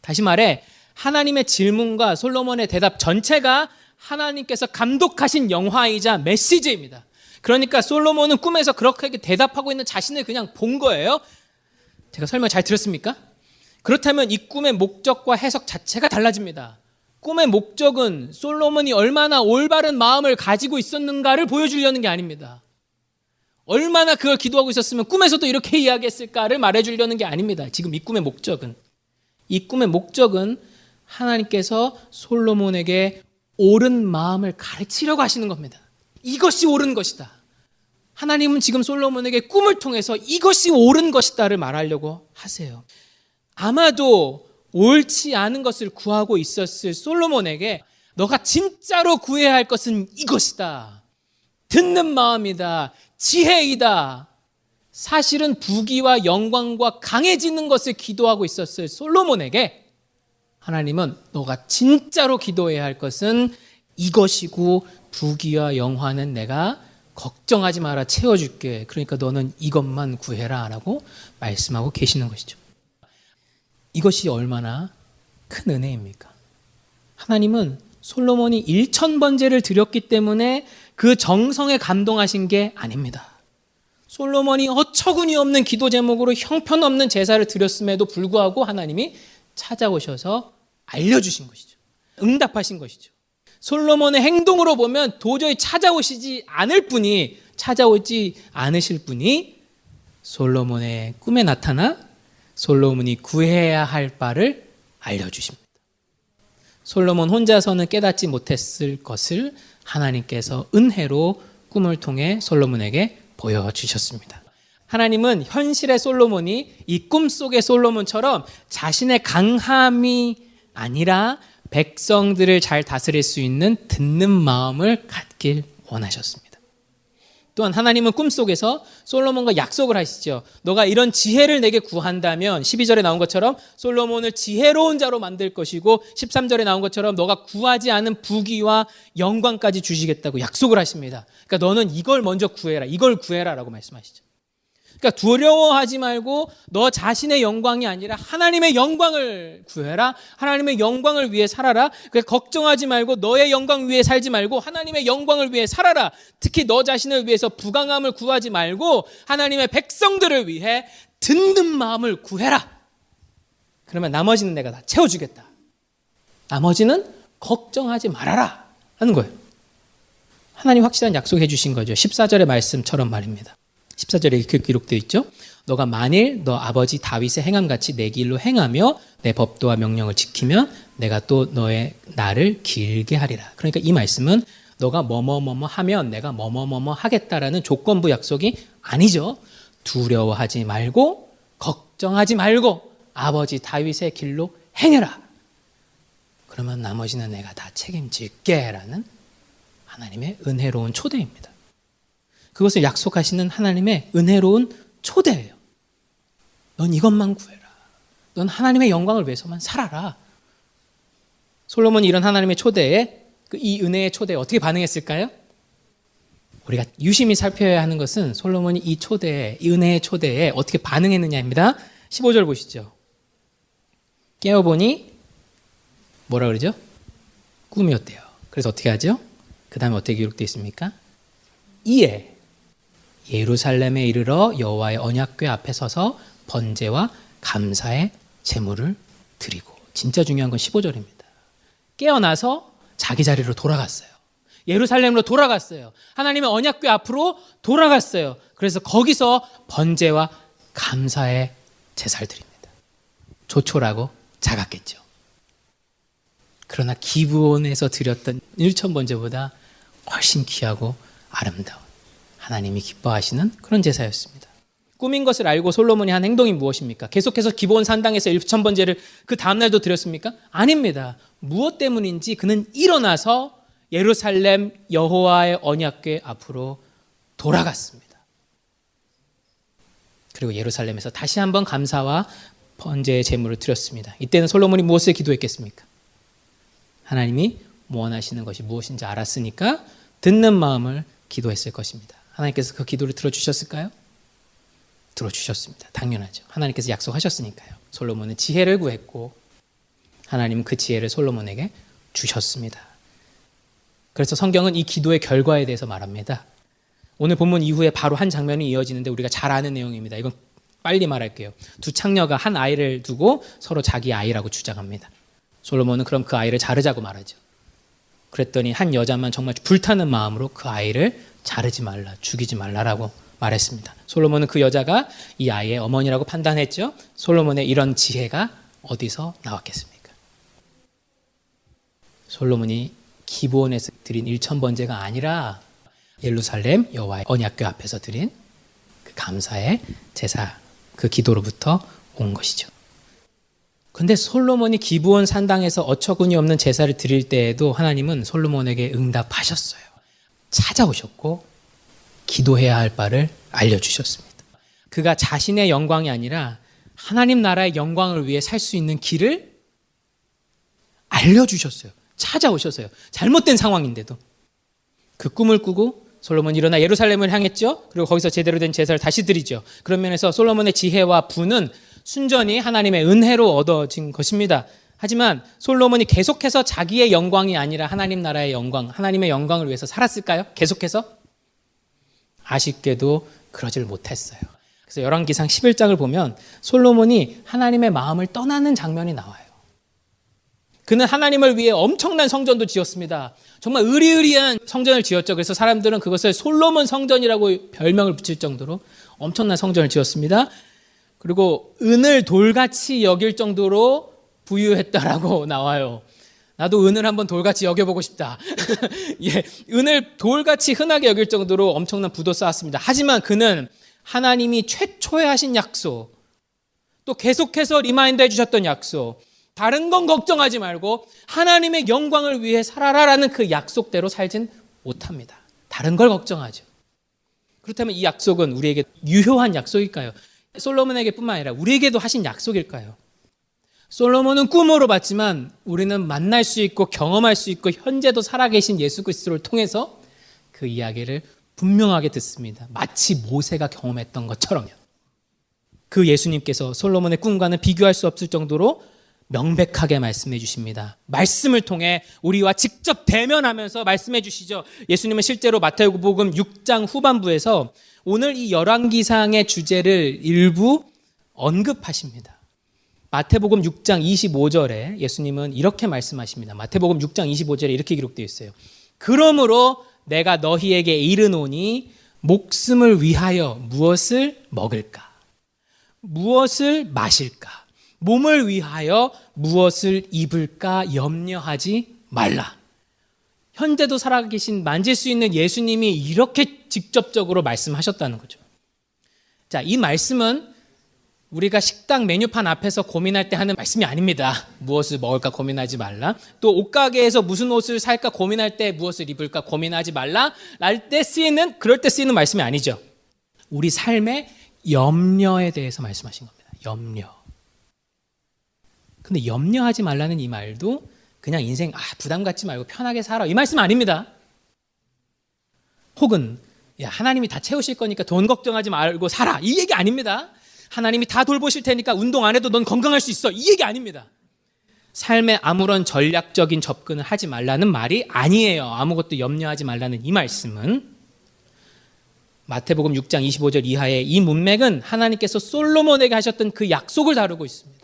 다시 말해, 하나님의 질문과 솔로몬의 대답 전체가 하나님께서 감독하신 영화이자 메시지입니다. 그러니까 솔로몬은 꿈에서 그렇게 대답하고 있는 자신을 그냥 본 거예요. 제가 설명 잘 들었습니까? 그렇다면 이 꿈의 목적과 해석 자체가 달라집니다. 꿈의 목적은 솔로몬이 얼마나 올바른 마음을 가지고 있었는가를 보여주려는 게 아닙니다. 얼마나 그걸 기도하고 있었으면 꿈에서도 이렇게 이야기했을까를 말해주려는 게 아닙니다. 지금 이 꿈의 목적은. 이 꿈의 목적은 하나님께서 솔로몬에게 옳은 마음을 가르치려고 하시는 겁니다. 이것이 옳은 것이다. 하나님은 지금 솔로몬에게 꿈을 통해서 이것이 옳은 것이다를 말하려고 하세요. 아마도 옳지 않은 것을 구하고 있었을 솔로몬에게 너가 진짜로 구해야 할 것은 이것이다. 듣는 마음이다. 지혜이다. 사실은 부귀와 영광과 강해지는 것을 기도하고 있었을 솔로몬에게 하나님은 너가 진짜로 기도해야 할 것은 이것이고 부귀와 영화는 내가 걱정하지 마라 채워줄게. 그러니까 너는 이것만 구해라 라고 말씀하고 계시는 것이죠. 이것이 얼마나 큰 은혜입니까? 하나님은 솔로몬이 1천 번제를 드렸기 때문에 그 정성에 감동하신 게 아닙니다. 솔로몬이 어처구니 없는 기도 제목으로 형편없는 제사를 드렸음에도 불구하고 하나님이 찾아오셔서 알려주신 것이죠. 응답하신 것이죠. 솔로몬의 행동으로 보면 도저히 찾아오시지 않을 분이 찾아오지 않으실 분이 솔로몬의 꿈에 나타나 솔로몬이 구해야 할 바를 알려주십니다. 솔로몬 혼자서는 깨닫지 못했을 것을 하나님께서 은혜로 꿈을 통해 솔로몬에게 보여주셨습니다. 하나님은 현실의 솔로몬이 이 꿈 속의 솔로몬처럼 자신의 강함이 아니라 백성들을 잘 다스릴 수 있는 듣는 마음을 갖길 원하셨습니다. 또한 하나님은 꿈속에서 솔로몬과 약속을 하시죠. 너가 이런 지혜를 내게 구한다면 12절에 나온 것처럼 솔로몬을 지혜로운 자로 만들 것이고 13절에 나온 것처럼 너가 구하지 않은 부귀와 영광까지 주시겠다고 약속을 하십니다. 그러니까 너는 이걸 먼저 구해라. 이걸 구해라라고 말씀하시죠. 그러니까 두려워하지 말고 너 자신의 영광이 아니라 하나님의 영광을 구해라. 하나님의 영광을 위해 살아라. 그 걱정하지 말고 너의 영광 위해 살지 말고 하나님의 영광을 위해 살아라. 특히 너 자신을 위해서 부강함을 구하지 말고 하나님의 백성들을 위해 듣는 마음을 구해라. 그러면 나머지는 내가 다 채워주겠다. 나머지는 걱정하지 말아라. 하는 거예요. 하나님 확실한 약속해 주신 거죠. 14절의 말씀처럼 말입니다. 14절에 이렇게 기록되어 있죠. 너가 만일 너 아버지 다윗의 행함같이 내 길로 행하며 내 법도와 명령을 지키면 내가 또 너의 나를 길게 하리라. 그러니까 이 말씀은 너가 뭐뭐뭐뭐 하면 내가 뭐뭐뭐뭐 하겠다라는 조건부 약속이 아니죠. 두려워하지 말고 걱정하지 말고 아버지 다윗의 길로 행해라. 그러면 나머지는 내가 다 책임질게라는 하나님의 은혜로운 초대입니다. 그것을 약속하시는 하나님의 은혜로운 초대예요. 넌 이것만 구해라. 넌 하나님의 영광을 위해서만 살아라. 솔로몬이 이런 하나님의 초대에 그이 은혜의 초대에 어떻게 반응했을까요? 우리가 유심히 살펴야 하는 것은 솔로몬이 이 초대에, 이 은혜의 초대에 어떻게 반응했느냐입니다. 15절 보시죠. 깨어보니 뭐라 그러죠? 꿈이었대요. 그래서 어떻게 하죠? 그 다음에 어떻게 기록되어 있습니까? 이에 예루살렘에 이르러 여호와의 언약궤 앞에 서서 번제와 감사의 제물을 드리고 진짜 중요한 건 15절입니다. 깨어나서 자기 자리로 돌아갔어요. 예루살렘으로 돌아갔어요. 하나님의 언약궤 앞으로 돌아갔어요. 그래서 거기서 번제와 감사의 제사를 드립니다. 조촐하고 작았겠죠. 그러나 기브온에서 드렸던 1천 번제보다 훨씬 귀하고 아름다운 하나님이 기뻐하시는 그런 제사였습니다. 꿈인 것을 알고 솔로몬이 한 행동이 무엇입니까? 계속해서 기본 산당에서 1천 번제를 그 다음날도 드렸습니까? 아닙니다. 무엇 때문인지 그는 일어나서 예루살렘 여호와의 언약궤 앞으로 돌아갔습니다. 그리고 예루살렘에서 다시 한번 감사와 번제의 제물을 드렸습니다. 이때는 솔로몬이 무엇을 기도했겠습니까? 하나님이 원하시는 것이 무엇인지 알았으니까 듣는 마음을 기도했을 것입니다. 하나님께서 그 기도를 들어주셨을까요? 들어주셨습니다. 당연하죠. 하나님께서 약속하셨으니까요. 솔로몬은 지혜를 구했고 하나님은 그 지혜를 솔로몬에게 주셨습니다. 그래서 성경은 이 기도의 결과에 대해서 말합니다. 오늘 본문 이후에 바로 한 장면이 이어지는데 우리가 잘 아는 내용입니다. 이건 빨리 말할게요. 두 창녀가 한 아이를 두고 서로 자기 아이라고 주장합니다. 솔로몬은 그럼 그 아이를 자르자고 말하죠. 그랬더니 한 여자만 정말 불타는 마음으로 그 아이를 자르지 말라, 죽이지 말라라고 말했습니다. 솔로몬은 그 여자가 이 아이의 어머니라고 판단했죠. 솔로몬의 이런 지혜가 어디서 나왔겠습니까? 솔로몬이 기브온에서 드린 일천번제가 아니라 예루살렘 여호와의 언약궤 앞에서 드린 그 감사의 제사 그 기도로부터 온 것이죠. 근데 솔로몬이 기브온 산당에서 어처구니 없는 제사를 드릴 때에도 하나님은 솔로몬에게 응답하셨어요. 찾아오셨고 기도해야 할 바를 알려주셨습니다. 그가 자신의 영광이 아니라 하나님 나라의 영광을 위해 살 수 있는 길을 알려주셨어요. 찾아오셨어요. 잘못된 상황인데도. 그 꿈을 꾸고 솔로몬 일어나 예루살렘을 향했죠. 그리고 거기서 제대로 된 제사를 다시 드리죠. 그런 면에서 솔로몬의 지혜와 부는 순전히 하나님의 은혜로 얻어진 것입니다. 하지만 솔로몬이 계속해서 자기의 영광이 아니라 하나님 나라의 영광, 하나님의 영광을 위해서 살았을까요? 계속해서? 아쉽게도 그러질 못했어요. 그래서 열왕기상 11장을 보면 솔로몬이 하나님의 마음을 떠나는 장면이 나와요. 그는 하나님을 위해 엄청난 성전도 지었습니다. 정말 의리의리한 성전을 지었죠. 그래서 사람들은 그것을 솔로몬 성전이라고 별명을 붙일 정도로 엄청난 성전을 지었습니다. 그리고 은을 돌같이 여길 정도로 부유했다라고 [laughs] 나와요. 나도 은을 한번 돌같이 여겨보고 싶다. [laughs] 예, 은을 돌같이 흔하게 여길 정도로 엄청난 부도 쌓았습니다. 하지만 그는 하나님이 최초에 하신 약속, 또 계속해서 remind 해주셨던 약속, 다른 건 걱정하지 말고 하나님의 영광을 위해 살아라라는 그 약속대로 살진 못합니다. 다른 걸 걱정하죠. 그렇다면 이 약속은 우리에게 유효한 약속일까요? 솔로몬에게뿐만 아니라 우리에게도 하신 약속일까요? 솔로몬은 꿈으로 봤지만 우리는 만날 수 있고 경험할 수 있고 현재도 살아계신 예수 그리스도를 통해서 그 이야기를 분명하게 듣습니다. 마치 모세가 경험했던 것처럼요. 그 예수님께서 솔로몬의 꿈과는 비교할 수 없을 정도로 명백하게 말씀해 주십니다. 말씀을 통해 우리와 직접 대면하면서 말씀해 주시죠. 예수님은 실제로 마태복음 6장 후반부에서 오늘 이 열왕기상의 주제를 일부 언급하십니다. 마태복음 6장 25절에 예수님은 이렇게 말씀하십니다. 마태복음 6장 25절에 이렇게 기록되어 있어요. 그러므로 내가 너희에게 이르노니 목숨을 위하여 무엇을 먹을까? 무엇을 마실까? 몸을 위하여 무엇을 입을까 염려하지 말라. 현재도 살아계신 만질 수 있는 예수님이 이렇게 직접적으로 말씀하셨다는 거죠. 자, 이 말씀은 우리가 식당 메뉴판 앞에서 고민할 때 하는 말씀이 아닙니다. 무엇을 먹을까 고민하지 말라. 또 옷가게에서 무슨 옷을 살까 고민할 때 무엇을 입을까 고민하지 말라. 날 때 쓰이는, 그럴 때 쓰이는 말씀이 아니죠. 우리 삶의 염려에 대해서 말씀하신 겁니다. 염려. 근데 염려하지 말라는 이 말도 그냥 인생 아 부담 갖지 말고 편하게 살아 이 말씀 아닙니다. 혹은 야 하나님이 다 채우실 거니까 돈 걱정하지 말고 살아 이 얘기 아닙니다. 하나님이 다 돌보실 테니까 운동 안 해도 넌 건강할 수 있어 이 얘기 아닙니다. 삶에 아무런 전략적인 접근을 하지 말라는 말이 아니에요. 아무것도 염려하지 말라는 이 말씀은 마태복음 6장 25절 이하의 이 문맥은 하나님께서 솔로몬에게 하셨던 그 약속을 다루고 있습니다.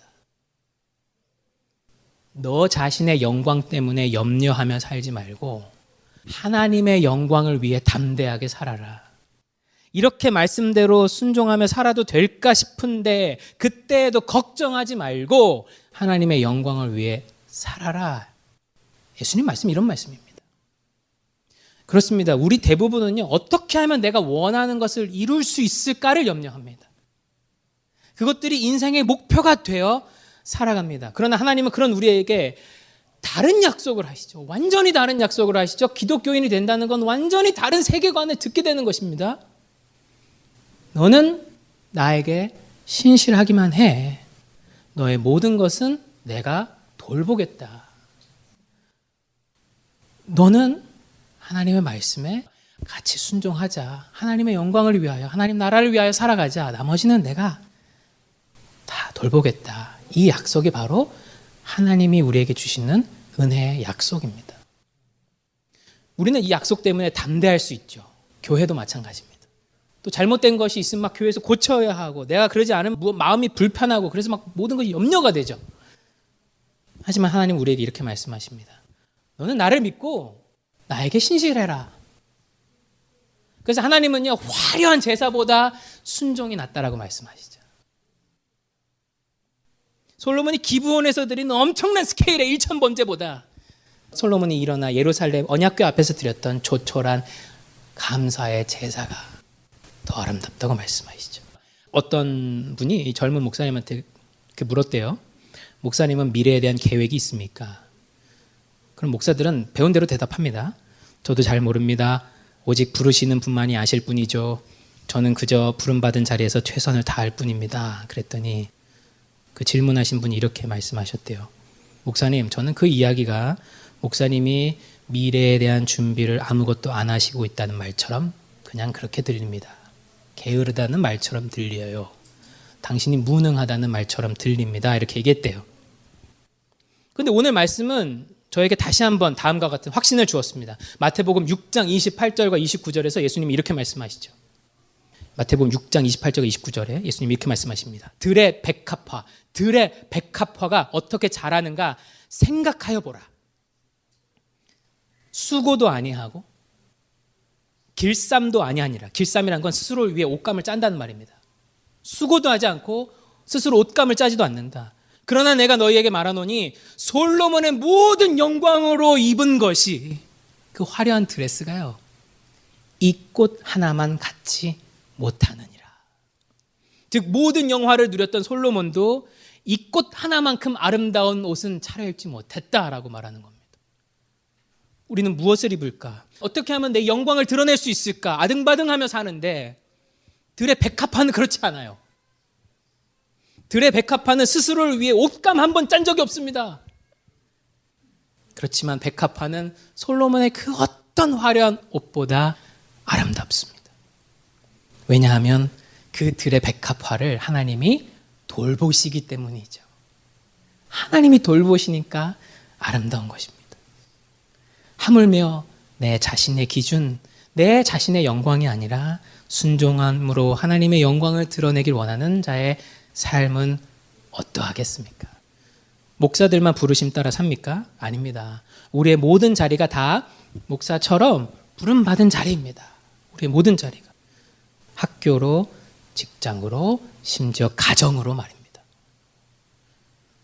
너 자신의 영광 때문에 염려하며 살지 말고 하나님의 영광을 위해 담대하게 살아라. 이렇게 말씀대로 순종하며 살아도 될까 싶은데 그때에도 걱정하지 말고 하나님의 영광을 위해 살아라. 예수님 말씀 이런 말씀입니다. 그렇습니다. 우리 대부분은요, 어떻게 하면 내가 원하는 것을 이룰 수 있을까를 염려합니다. 그것들이 인생의 목표가 되어 살아갑니다. 그러나 하나님은 그런 우리에게 다른 약속을 하시죠. 완전히 다른 약속을 하시죠. 기독교인이 된다는 건 완전히 다른 세계관을 듣게 되는 것입니다. 너는 나에게 신실하기만 해. 너의 모든 것은 내가 돌보겠다. 너는 하나님의 말씀에 같이 순종하자. 하나님의 영광을 위하여, 하나님 나라를 위하여 살아가자. 나머지는 내가 다 돌보겠다. 이 약속이 바로 하나님이 우리에게 주시는 은혜의 약속입니다. 우리는 이 약속 때문에 담대할 수 있죠. 교회도 마찬가지입니다. 또 잘못된 것이 있으면 막 교회에서 고쳐야 하고 내가 그러지 않으면 마음이 불편하고 그래서 막 모든 것이 염려가 되죠. 하지만 하나님 우리에게 이렇게 말씀하십니다. 너는 나를 믿고 나에게 신실해라. 그래서 하나님은요 화려한 제사보다 순종이 낫다라고 말씀하시죠. 솔로몬이 기부원에서 드린 엄청난 스케일의 1천 번째보다 솔로몬이 일어나 예루살렘 언약궤 앞에서 드렸던 조촐한 감사의 제사가 더 아름답다고 말씀하시죠. 어떤 분이 젊은 목사님한테 물었대요. 목사님은 미래에 대한 계획이 있습니까? 그럼 목사들은 배운 대로 대답합니다. 저도 잘 모릅니다. 오직 부르시는 분만이 아실 뿐이죠. 저는 그저 부름받은 자리에서 최선을 다할 뿐입니다. 그랬더니 그 질문하신 분이 이렇게 말씀하셨대요. 목사님, 저는 그 이야기가 목사님이 미래에 대한 준비를 아무것도 안 하시고 있다는 말처럼 그냥 그렇게 들립니다. 게으르다는 말처럼 들려요. 당신이 무능하다는 말처럼 들립니다. 이렇게 얘기했대요. 근데 오늘 말씀은 저에게 다시 한번 다음과 같은 확신을 주었습니다. 마태복음 6장 28절과 29절에서 예수님이 이렇게 말씀하시죠. 마태복음 6장 28절과 29절에 예수님이 이렇게 말씀하십니다. 들의 백합화, 들의 백합화가 어떻게 자라는가 생각하여 보라. 수고도 아니하고 길쌈도 아니하니라. 길쌈이란 건 스스로를 위해 옷감을 짠다는 말입니다. 수고도 하지 않고 스스로 옷감을 짜지도 않는다. 그러나 내가 너희에게 말하노니 솔로몬의 모든 영광으로 입은 것이 그 화려한 드레스가요. 이 꽃 하나만 갖지 못하느니라. 즉 모든 영화를 누렸던 솔로몬도 이 꽃 하나만큼 아름다운 옷은 차려입지 못했다라고 말하는 겁니다. 우리는 무엇을 입을까? 어떻게 하면 내 영광을 드러낼 수 있을까? 아등바등하며 사는데 들의 백합화는 그렇지 않아요. 들의 백합화는 스스로를 위해 옷감 한 번 짠 적이 없습니다. 그렇지만 백합화는 솔로몬의 그 어떤 화려한 옷보다 아름답습니다. 왜냐하면 그 들의 백합화를 하나님이 돌보시기 때문이죠. 하나님이 돌보시니까 아름다운 것입니다. 하물며 내 자신의 기준, 내 자신의 영광이 아니라 순종함으로 하나님의 영광을 드러내길 원하는 자의 삶은 어떠하겠습니까? 목사들만 부르심 따라 삽니까? 아닙니다. 우리의 모든 자리가 다 목사처럼 부름받은 자리입니다. 우리의 모든 자리가. 학교로, 직장으로, 심지어 가정으로 말입니다.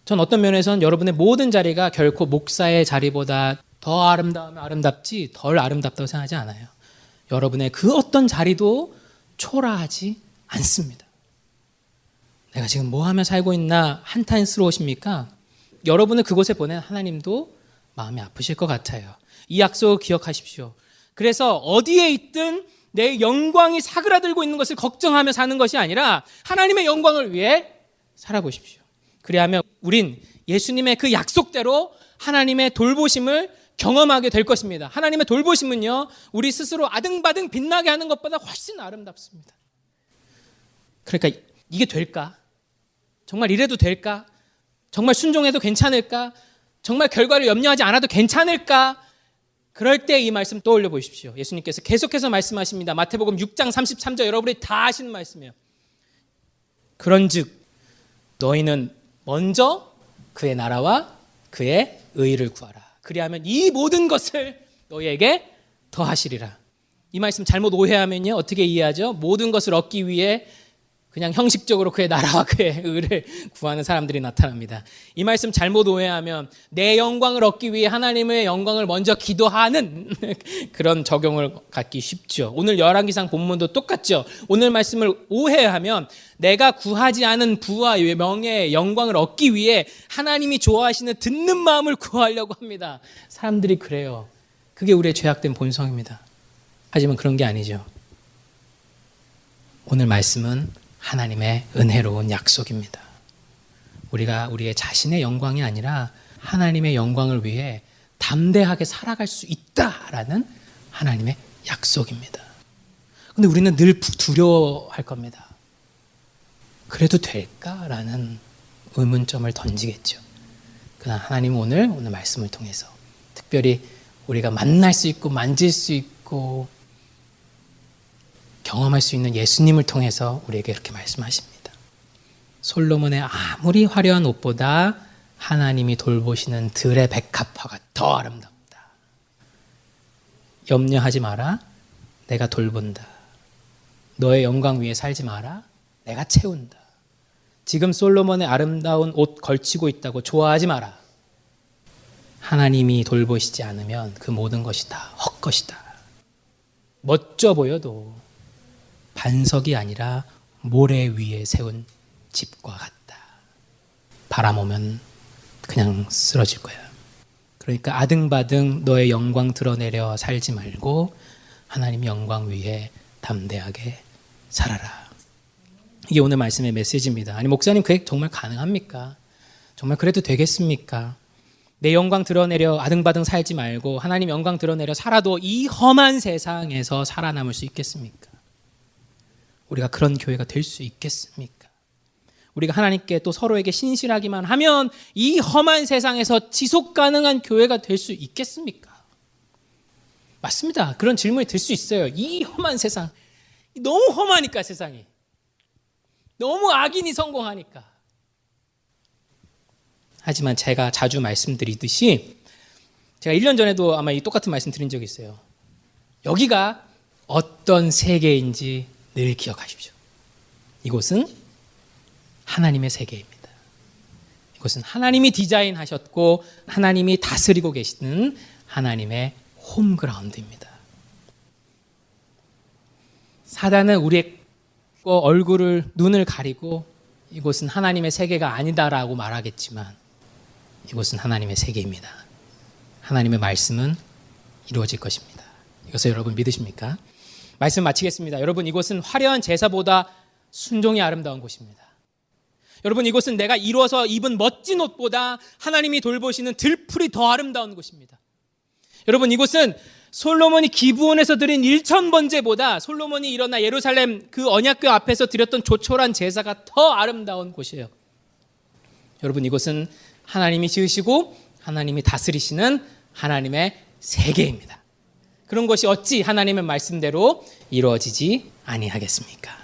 전 어떤 면에서는 여러분의 모든 자리가 결코 목사의 자리보다 더 아름다우면 아름답지 덜 아름답다고 생각하지 않아요. 여러분의 그 어떤 자리도 초라하지 않습니다. 내가 지금 뭐 하며 살고 있나 한탄스러우십니까? 여러분을 그곳에 보낸 하나님도 마음이 아프실 것 같아요. 이 약속 기억하십시오. 그래서 어디에 있든 내 영광이 사그라들고 있는 것을 걱정하며 사는 것이 아니라 하나님의 영광을 위해 살아보십시오. 그리하면 우린 예수님의 그 약속대로 하나님의 돌보심을 경험하게 될 것입니다. 하나님의 돌보심은요, 우리 스스로 아등바등 빛나게 하는 것보다 훨씬 아름답습니다. 그러니까 이게 될까? 정말 이래도 될까? 정말 순종해도 괜찮을까? 정말 결과를 염려하지 않아도 괜찮을까? 그럴 때 이 말씀 떠올려 보십시오. 예수님께서 계속해서 말씀하십니다. 마태복음 6장 33절 여러분이 다 아시는 말씀이에요. 그런즉 너희는 먼저 그의 나라와 그의 의를 구하라. 그리하면 이 모든 것을 너희에게 더하시리라. 이 말씀 잘못 오해하면요 어떻게 이해하죠? 모든 것을 얻기 위해 그냥 형식적으로 그의 나라와 [laughs] 그의 의를 구하는 사람들이 나타납니다. 이 말씀 잘못 오해하면 내 영광을 얻기 위해 하나님의 영광을 먼저 기도하는 [laughs] 그런 적용을 갖기 쉽죠. 오늘 열왕기상 본문도 똑같죠. 오늘 말씀을 오해하면 내가 구하지 않은 부와 명예, 영광을 얻기 위해 하나님이 좋아하시는 듣는 마음을 구하려고 합니다. 사람들이 그래요. 그게 우리의 죄악된 본성입니다. 하지만 그런 게 아니죠. 오늘 말씀은 하나님의 은혜로운 약속입니다. 우리가 우리의 자신의 영광이 아니라 하나님의 영광을 위해 담대하게 살아갈 수 있다라는 하나님의 약속입니다. 근데 우리는 늘 두려워할 겁니다. 그래도 될까라는 의문점을 던지겠죠. 그러나 하나님 오늘 오늘 말씀을 통해서 특별히 우리가 만날 수 있고 만질 수 있고 경험할 수 있는 예수님을 통해서 우리에게 이렇게 말씀하십니다. 솔로몬의 아무리 화려한 옷보다 하나님이 돌보시는 들의 백합화가 더 아름답다. 염려하지 마라. 내가 돌본다. 너의 영광 위에 살지 마라. 내가 채운다. 지금 솔로몬의 아름다운 옷 걸치고 있다고 좋아하지 마라. 하나님이 돌보시지 않으면 그 모든 것이 다 헛것이다. 멋져 보여도 반석이 아니라 모래 위에 세운 집과 같다. 바람 오면 그냥 쓰러질 거야. 그러니까 아등바등 너의 영광 드러내려 살지 말고 하나님 영광 위에 담대하게 살아라. 이게 오늘 말씀의 메시지입니다. 아니 목사님 그게 정말 가능합니까? 정말 그래도 되겠습니까? 내 영광 드러내려 아등바등 살지 말고 하나님 영광 드러내려 살아도 이 험한 세상에서 살아남을 수 있겠습니까? 우리가 그런 교회가 될 수 있겠습니까? 우리가 하나님께 또 서로에게 신실하기만 하면 이 험한 세상에서 지속 가능한 교회가 될 수 있겠습니까? 맞습니다. 그런 질문이 들 수 있어요. 이 험한 세상. 너무 험하니까 세상이. 너무 악인이 성공하니까. 하지만 제가 자주 말씀드리듯이 제가 1년 전에도 아마 이 똑같은 말씀 드린 적이 있어요. 여기가 어떤 세계인지 늘 기억하십시오. 이곳은 하나님의 세계입니다. 이것은 하나님이 디자인하셨고 하나님이 다스리고 계시는 하나님의 홈그라운드입니다. 사단은 우리의 얼굴을 눈을 가리고 이곳은 하나님의 세계가 아니다라고 말하겠지만 이곳은 하나님의 세계입니다. 하나님의 말씀은 이루어질 것입니다. 이것을 여러분 믿으십니까? 말씀 마치겠습니다. 여러분 이곳은 화려한 제사보다 순종이 아름다운 곳입니다. 여러분 이곳은 내가 이루어서 입은 멋진 옷보다 하나님이 돌보시는 들풀이 더 아름다운 곳입니다. 여러분 이곳은 솔로몬이 기부원에서 드린 1천 번제보다 솔로몬이 일어나 예루살렘 그 언약궤 앞에서 드렸던 조촐한 제사가 더 아름다운 곳이에요. 여러분 이곳은 하나님이 지으시고 하나님이 다스리시는 하나님의 세계입니다. 그런 것이 어찌 하나님의 말씀대로 이루어지지 아니하겠습니까?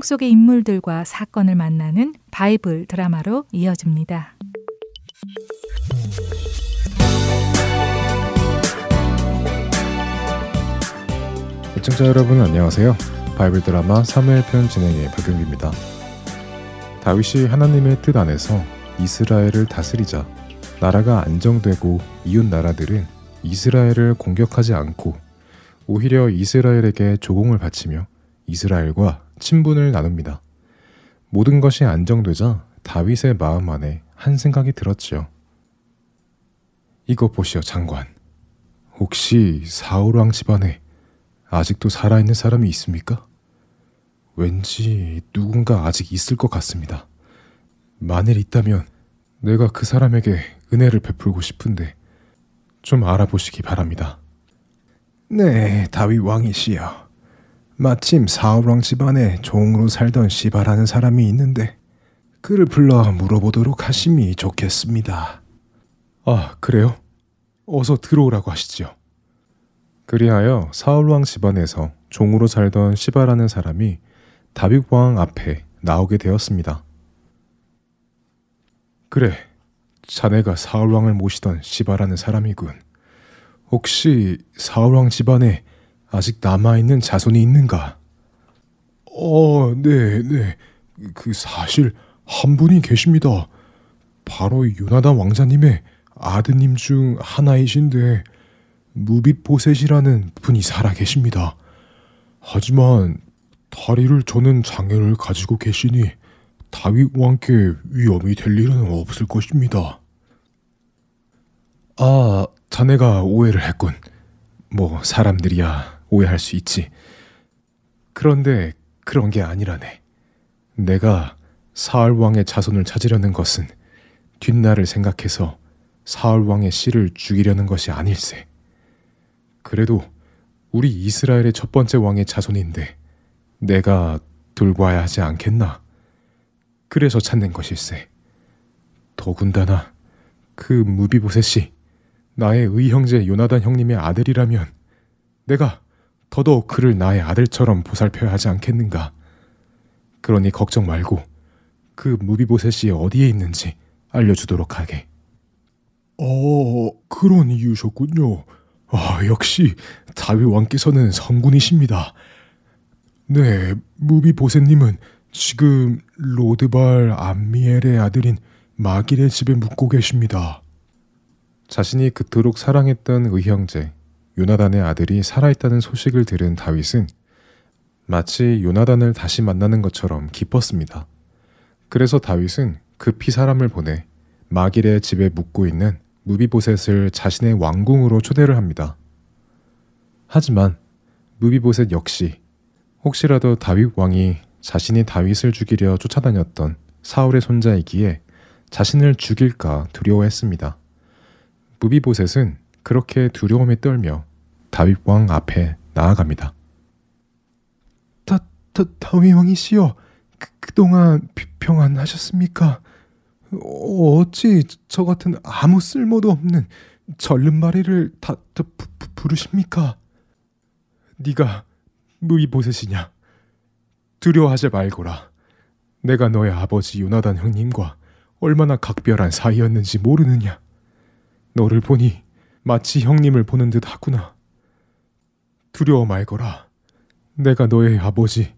성경 속의 인물들과 사건을 만나는 바이블 드라마로 이어집니다. 시청자 여러분 안녕하세요. 바이블 드라마 사무엘 편 진행의 박용기입니다. 다윗이 하나님의 뜻 안에서 이스라엘을 다스리자 나라가 안정되고 이웃 나라들은 이스라엘을 공격하지 않고 오히려 이스라엘에게 조공을 바치며 이스라엘과 친분을 나눕니다. 모든 것이 안정되자 다윗의 마음 안에 한 생각이 들었지요. 이거 보시오 장관. 혹시 사울왕 집안에 아직도 살아있는 사람이 있습니까? 왠지 누군가 아직 있을 것 같습니다. 만일 있다면 내가 그 사람에게 은혜를 베풀고 싶은데 좀 알아보시기 바랍니다. 네, 다윗 왕이시여. 마침 사울왕 집안에 종으로 살던 시바라는 사람이 있는데 그를 불러 물어보도록 하심이 좋겠습니다. 아, 그래요? 어서 들어오라고 하시지요. 그리하여 사울왕 집안에서 종으로 살던 시바라는 사람이 다윗 왕 앞에 나오게 되었습니다. 그래, 자네가 사울왕을 모시던 시바라는 사람이군. 혹시 사울왕 집안에 아직 남아있는 자손이 있는가? 어, 네, 네. 그 사실 한 분이 계십니다. 바로 요나단 왕자님의 아드님 중 하나이신데 무빗보셋이라는 분이 살아 계십니다. 하지만 다리를 저는 장애를 가지고 계시니 다윗 왕께 위험이 될 일은 없을 것입니다. 아, 자네가 오해를 했군. 뭐 사람들이야 오해할 수 있지. 그런데 그런 게 아니라네. 내가 사울 왕의 자손을 찾으려는 것은 뒷날을 생각해서 사울 왕의 씨를 죽이려는 것이 아닐세. 그래도 우리 이스라엘의 첫 번째 왕의 자손인데 내가 돌봐야 하지 않겠나? 그래서 찾는 것일세. 더군다나 그 무비보셋이 나의 의형제 요나단 형님의 아들이라면 내가 더더욱 그를 나의 아들처럼 보살펴야 하지 않겠는가. 그러니 걱정 말고 그 무비보셋이 어디에 있는지 알려주도록 하게. 어, 그런 이유셨군요. 아, 역시 다윗 왕께서는 성군이십니다. 네, 무비보셋님은 지금 로드발 암미엘의 아들인 마길의 집에 묵고 계십니다. 자신이 그토록 사랑했던 의형제 요나단의 아들이 살아있다는 소식을 들은 다윗은 마치 요나단을 다시 만나는 것처럼 기뻤습니다. 그래서 다윗은 급히 사람을 보내 마길의 집에 묵고 있는 무비보셋을 자신의 왕궁으로 초대를 합니다. 하지만 무비보셋 역시 혹시라도 다윗 왕이 자신이 다윗을 죽이려 쫓아다녔던 사울의 손자이기에 자신을 죽일까 두려워했습니다. 무비보셋은 그렇게 두려움에 떨며 다윗 왕 앞에 나아갑니다. 다, 다, 다윗 왕이시여, 그, 그동안 평안하셨습니까? 어찌 저 같은 아무 쓸모도 없는 절름발이를 다, 다 부, 부, 부르십니까? 네가 무이보셋이냐? 두려워하지 말거라. 내가 너의 아버지 요나단 형님과 얼마나 각별한 사이였는지 모르느냐? 너를 보니 마치 형님을 보는 듯 하구나. 두려워 말거라. 내가 너의 아버지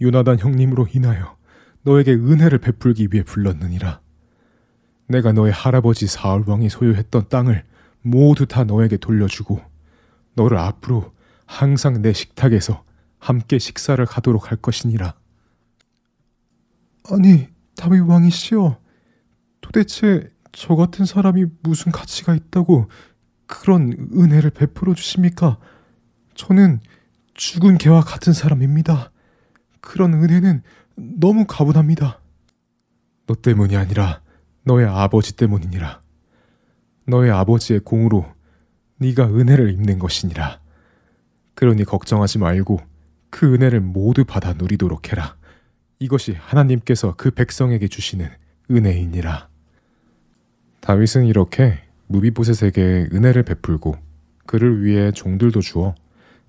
요나단 형님으로 인하여 너에게 은혜를 베풀기 위해 불렀느니라. 내가 너의 할아버지 사울 왕이 소유했던 땅을 모두 다 너에게 돌려주고 너를 앞으로 항상 내 식탁에서 함께 식사를 하도록 할 것이니라. 아니, 다윗 왕이시여. 도대체 저 같은 사람이 무슨 가치가 있다고 그런 은혜를 베풀어 주십니까? 저는 죽은 개와 같은 사람입니다. 그런 은혜는 너무 가분합니다. 너 때문이 아니라 너의 아버지 때문이니라. 너의 아버지의 공으로 네가 은혜를 입는 것이니라. 그러니 걱정하지 말고 그 은혜를 모두 받아 누리도록 해라. 이것이 하나님께서 그 백성에게 주시는 은혜이니라. 다윗은 이렇게 무비보셋에게 은혜를 베풀고 그를 위해 종들도 주어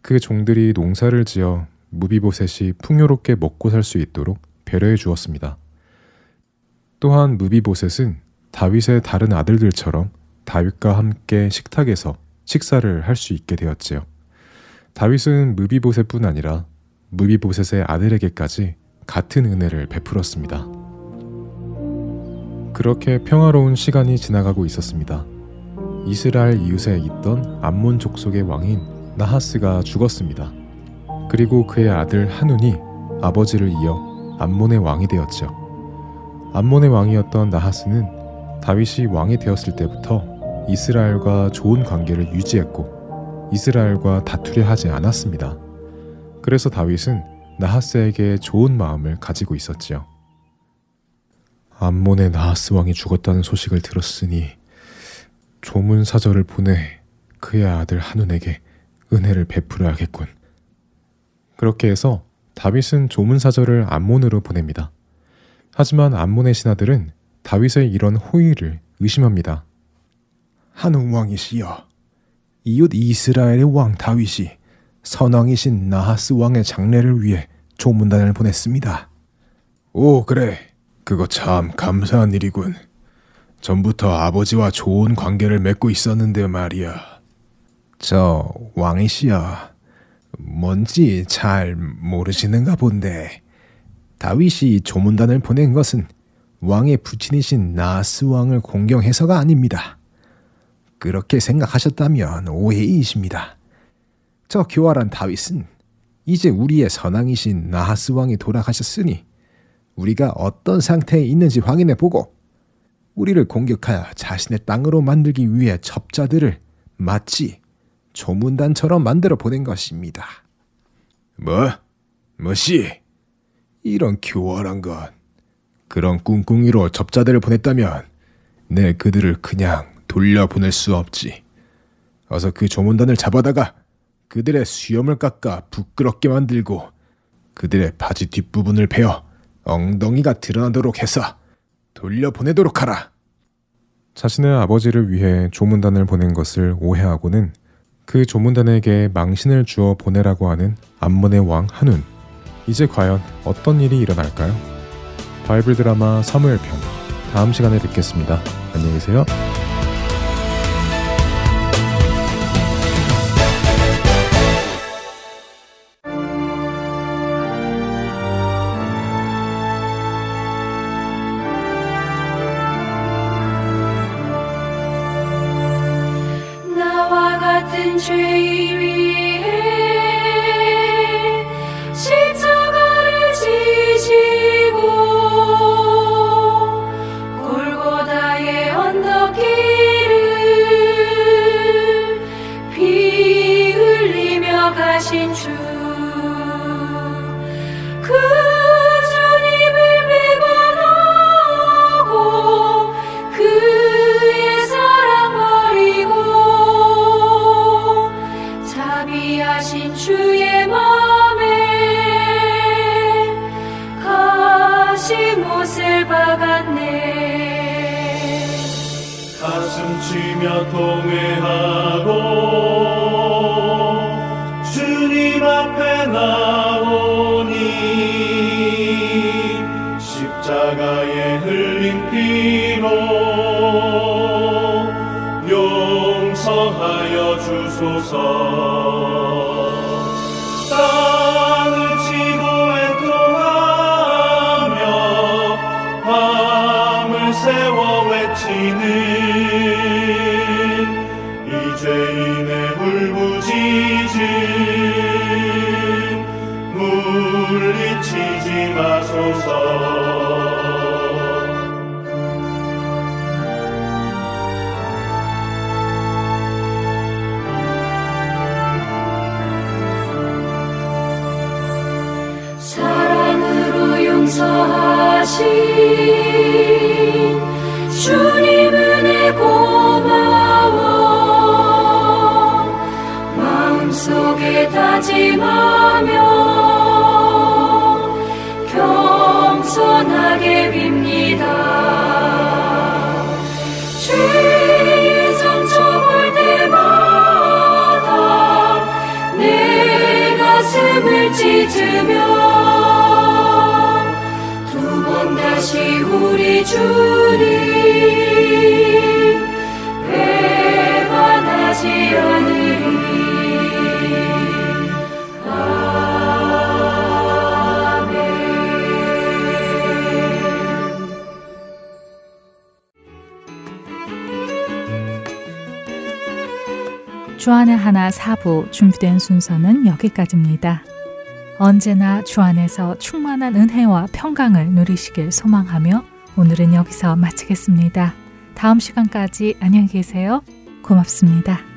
그 종들이 농사를 지어 무비보셋이 풍요롭게 먹고 살 수 있도록 배려해 주었습니다. 또한 무비보셋은 다윗의 다른 아들들처럼 다윗과 함께 식탁에서 식사를 할 수 있게 되었지요. 다윗은 무비보셋뿐 아니라 무비보셋의 아들에게까지 같은 은혜를 베풀었습니다. 그렇게 평화로운 시간이 지나가고 있었습니다. 이스라엘 이웃에 있던 암몬 족속의 왕인 나하스가 죽었습니다. 그리고 그의 아들 한운이 아버지를 이어 암몬의 왕이 되었죠. 암몬의 왕이었던 나하스는 다윗이 왕이 되었을 때부터 이스라엘과 좋은 관계를 유지했고 이스라엘과 다투려 하지 않았습니다. 그래서 다윗은 나하스에게 좋은 마음을 가지고 있었지요. 암몬의 나하스 왕이 죽었다는 소식을 들었으니 조문 사절을 보내 그의 아들 한운에게 은혜를 베풀어야겠군. 그렇게 해서 다윗은 조문 사절을 암몬으로 보냅니다. 하지만 암몬의 신하들은 다윗의 이런 호의를 의심합니다. 한웅 왕이시여, 이웃 이스라엘의 왕 다윗이 선왕이신 나하스 왕의 장례를 위해 조문단을 보냈습니다. 오, 그래. 그거 참 감사한 일이군. 전부터 아버지와 좋은 관계를 맺고 있었는데 말이야. 저 왕이시여, 뭔지 잘 모르시는가 본데 다윗이 조문단을 보낸 것은 왕의 부친이신 나스 왕을 공경해서가 아닙니다. 그렇게 생각하셨다면 오해이십니다. 저 교활한 다윗은 이제 우리의 선왕이신 나하스 왕이 돌아가셨으니 우리가 어떤 상태에 있는지 확인해 보고 우리를 공격하여 자신의 땅으로 만들기 위해 첩자들을 마치 조문단처럼 만들어 보낸 것입니다. 뭐? 뭐시? 이런 교활한 것. 그런 꿍꿍이로 접자들을 보냈다면 내 그들을 그냥 돌려보낼 수 없지. 어서 그 조문단을 잡아다가 그들의 수염을 깎아 부끄럽게 만들고 그들의 바지 뒷부분을 베어 엉덩이가 드러나도록 해서 돌려보내도록 하라. 자신의 아버지를 위해 조문단을 보낸 것을 오해하고는 그 조문단에게 망신을 주어 보내라고 하는 암몬의 왕 한운. 이제 과연 어떤 일이 일어날까요? 바이블 드라마 사무엘 편 다음 시간에 뵙겠습니다. 안녕히 계세요. 통회하고 주님 앞에 나오니 십자가에 흘린 피로 용서하여 주소서 주님 은혜 고마워. 마음속에 다짐하며 겸손하게 빕니다. 죄의 상처볼 때마다 내 가슴을 찢으며 다시 우리 주님 주안의 하나 사부 준비된 순서는 여기까지입니다. 언제나 주 안에서 충만한 은혜와 평강을 누리시길 소망하며 오늘은 여기서 마치겠습니다. 다음 시간까지 안녕히 계세요. 고맙습니다.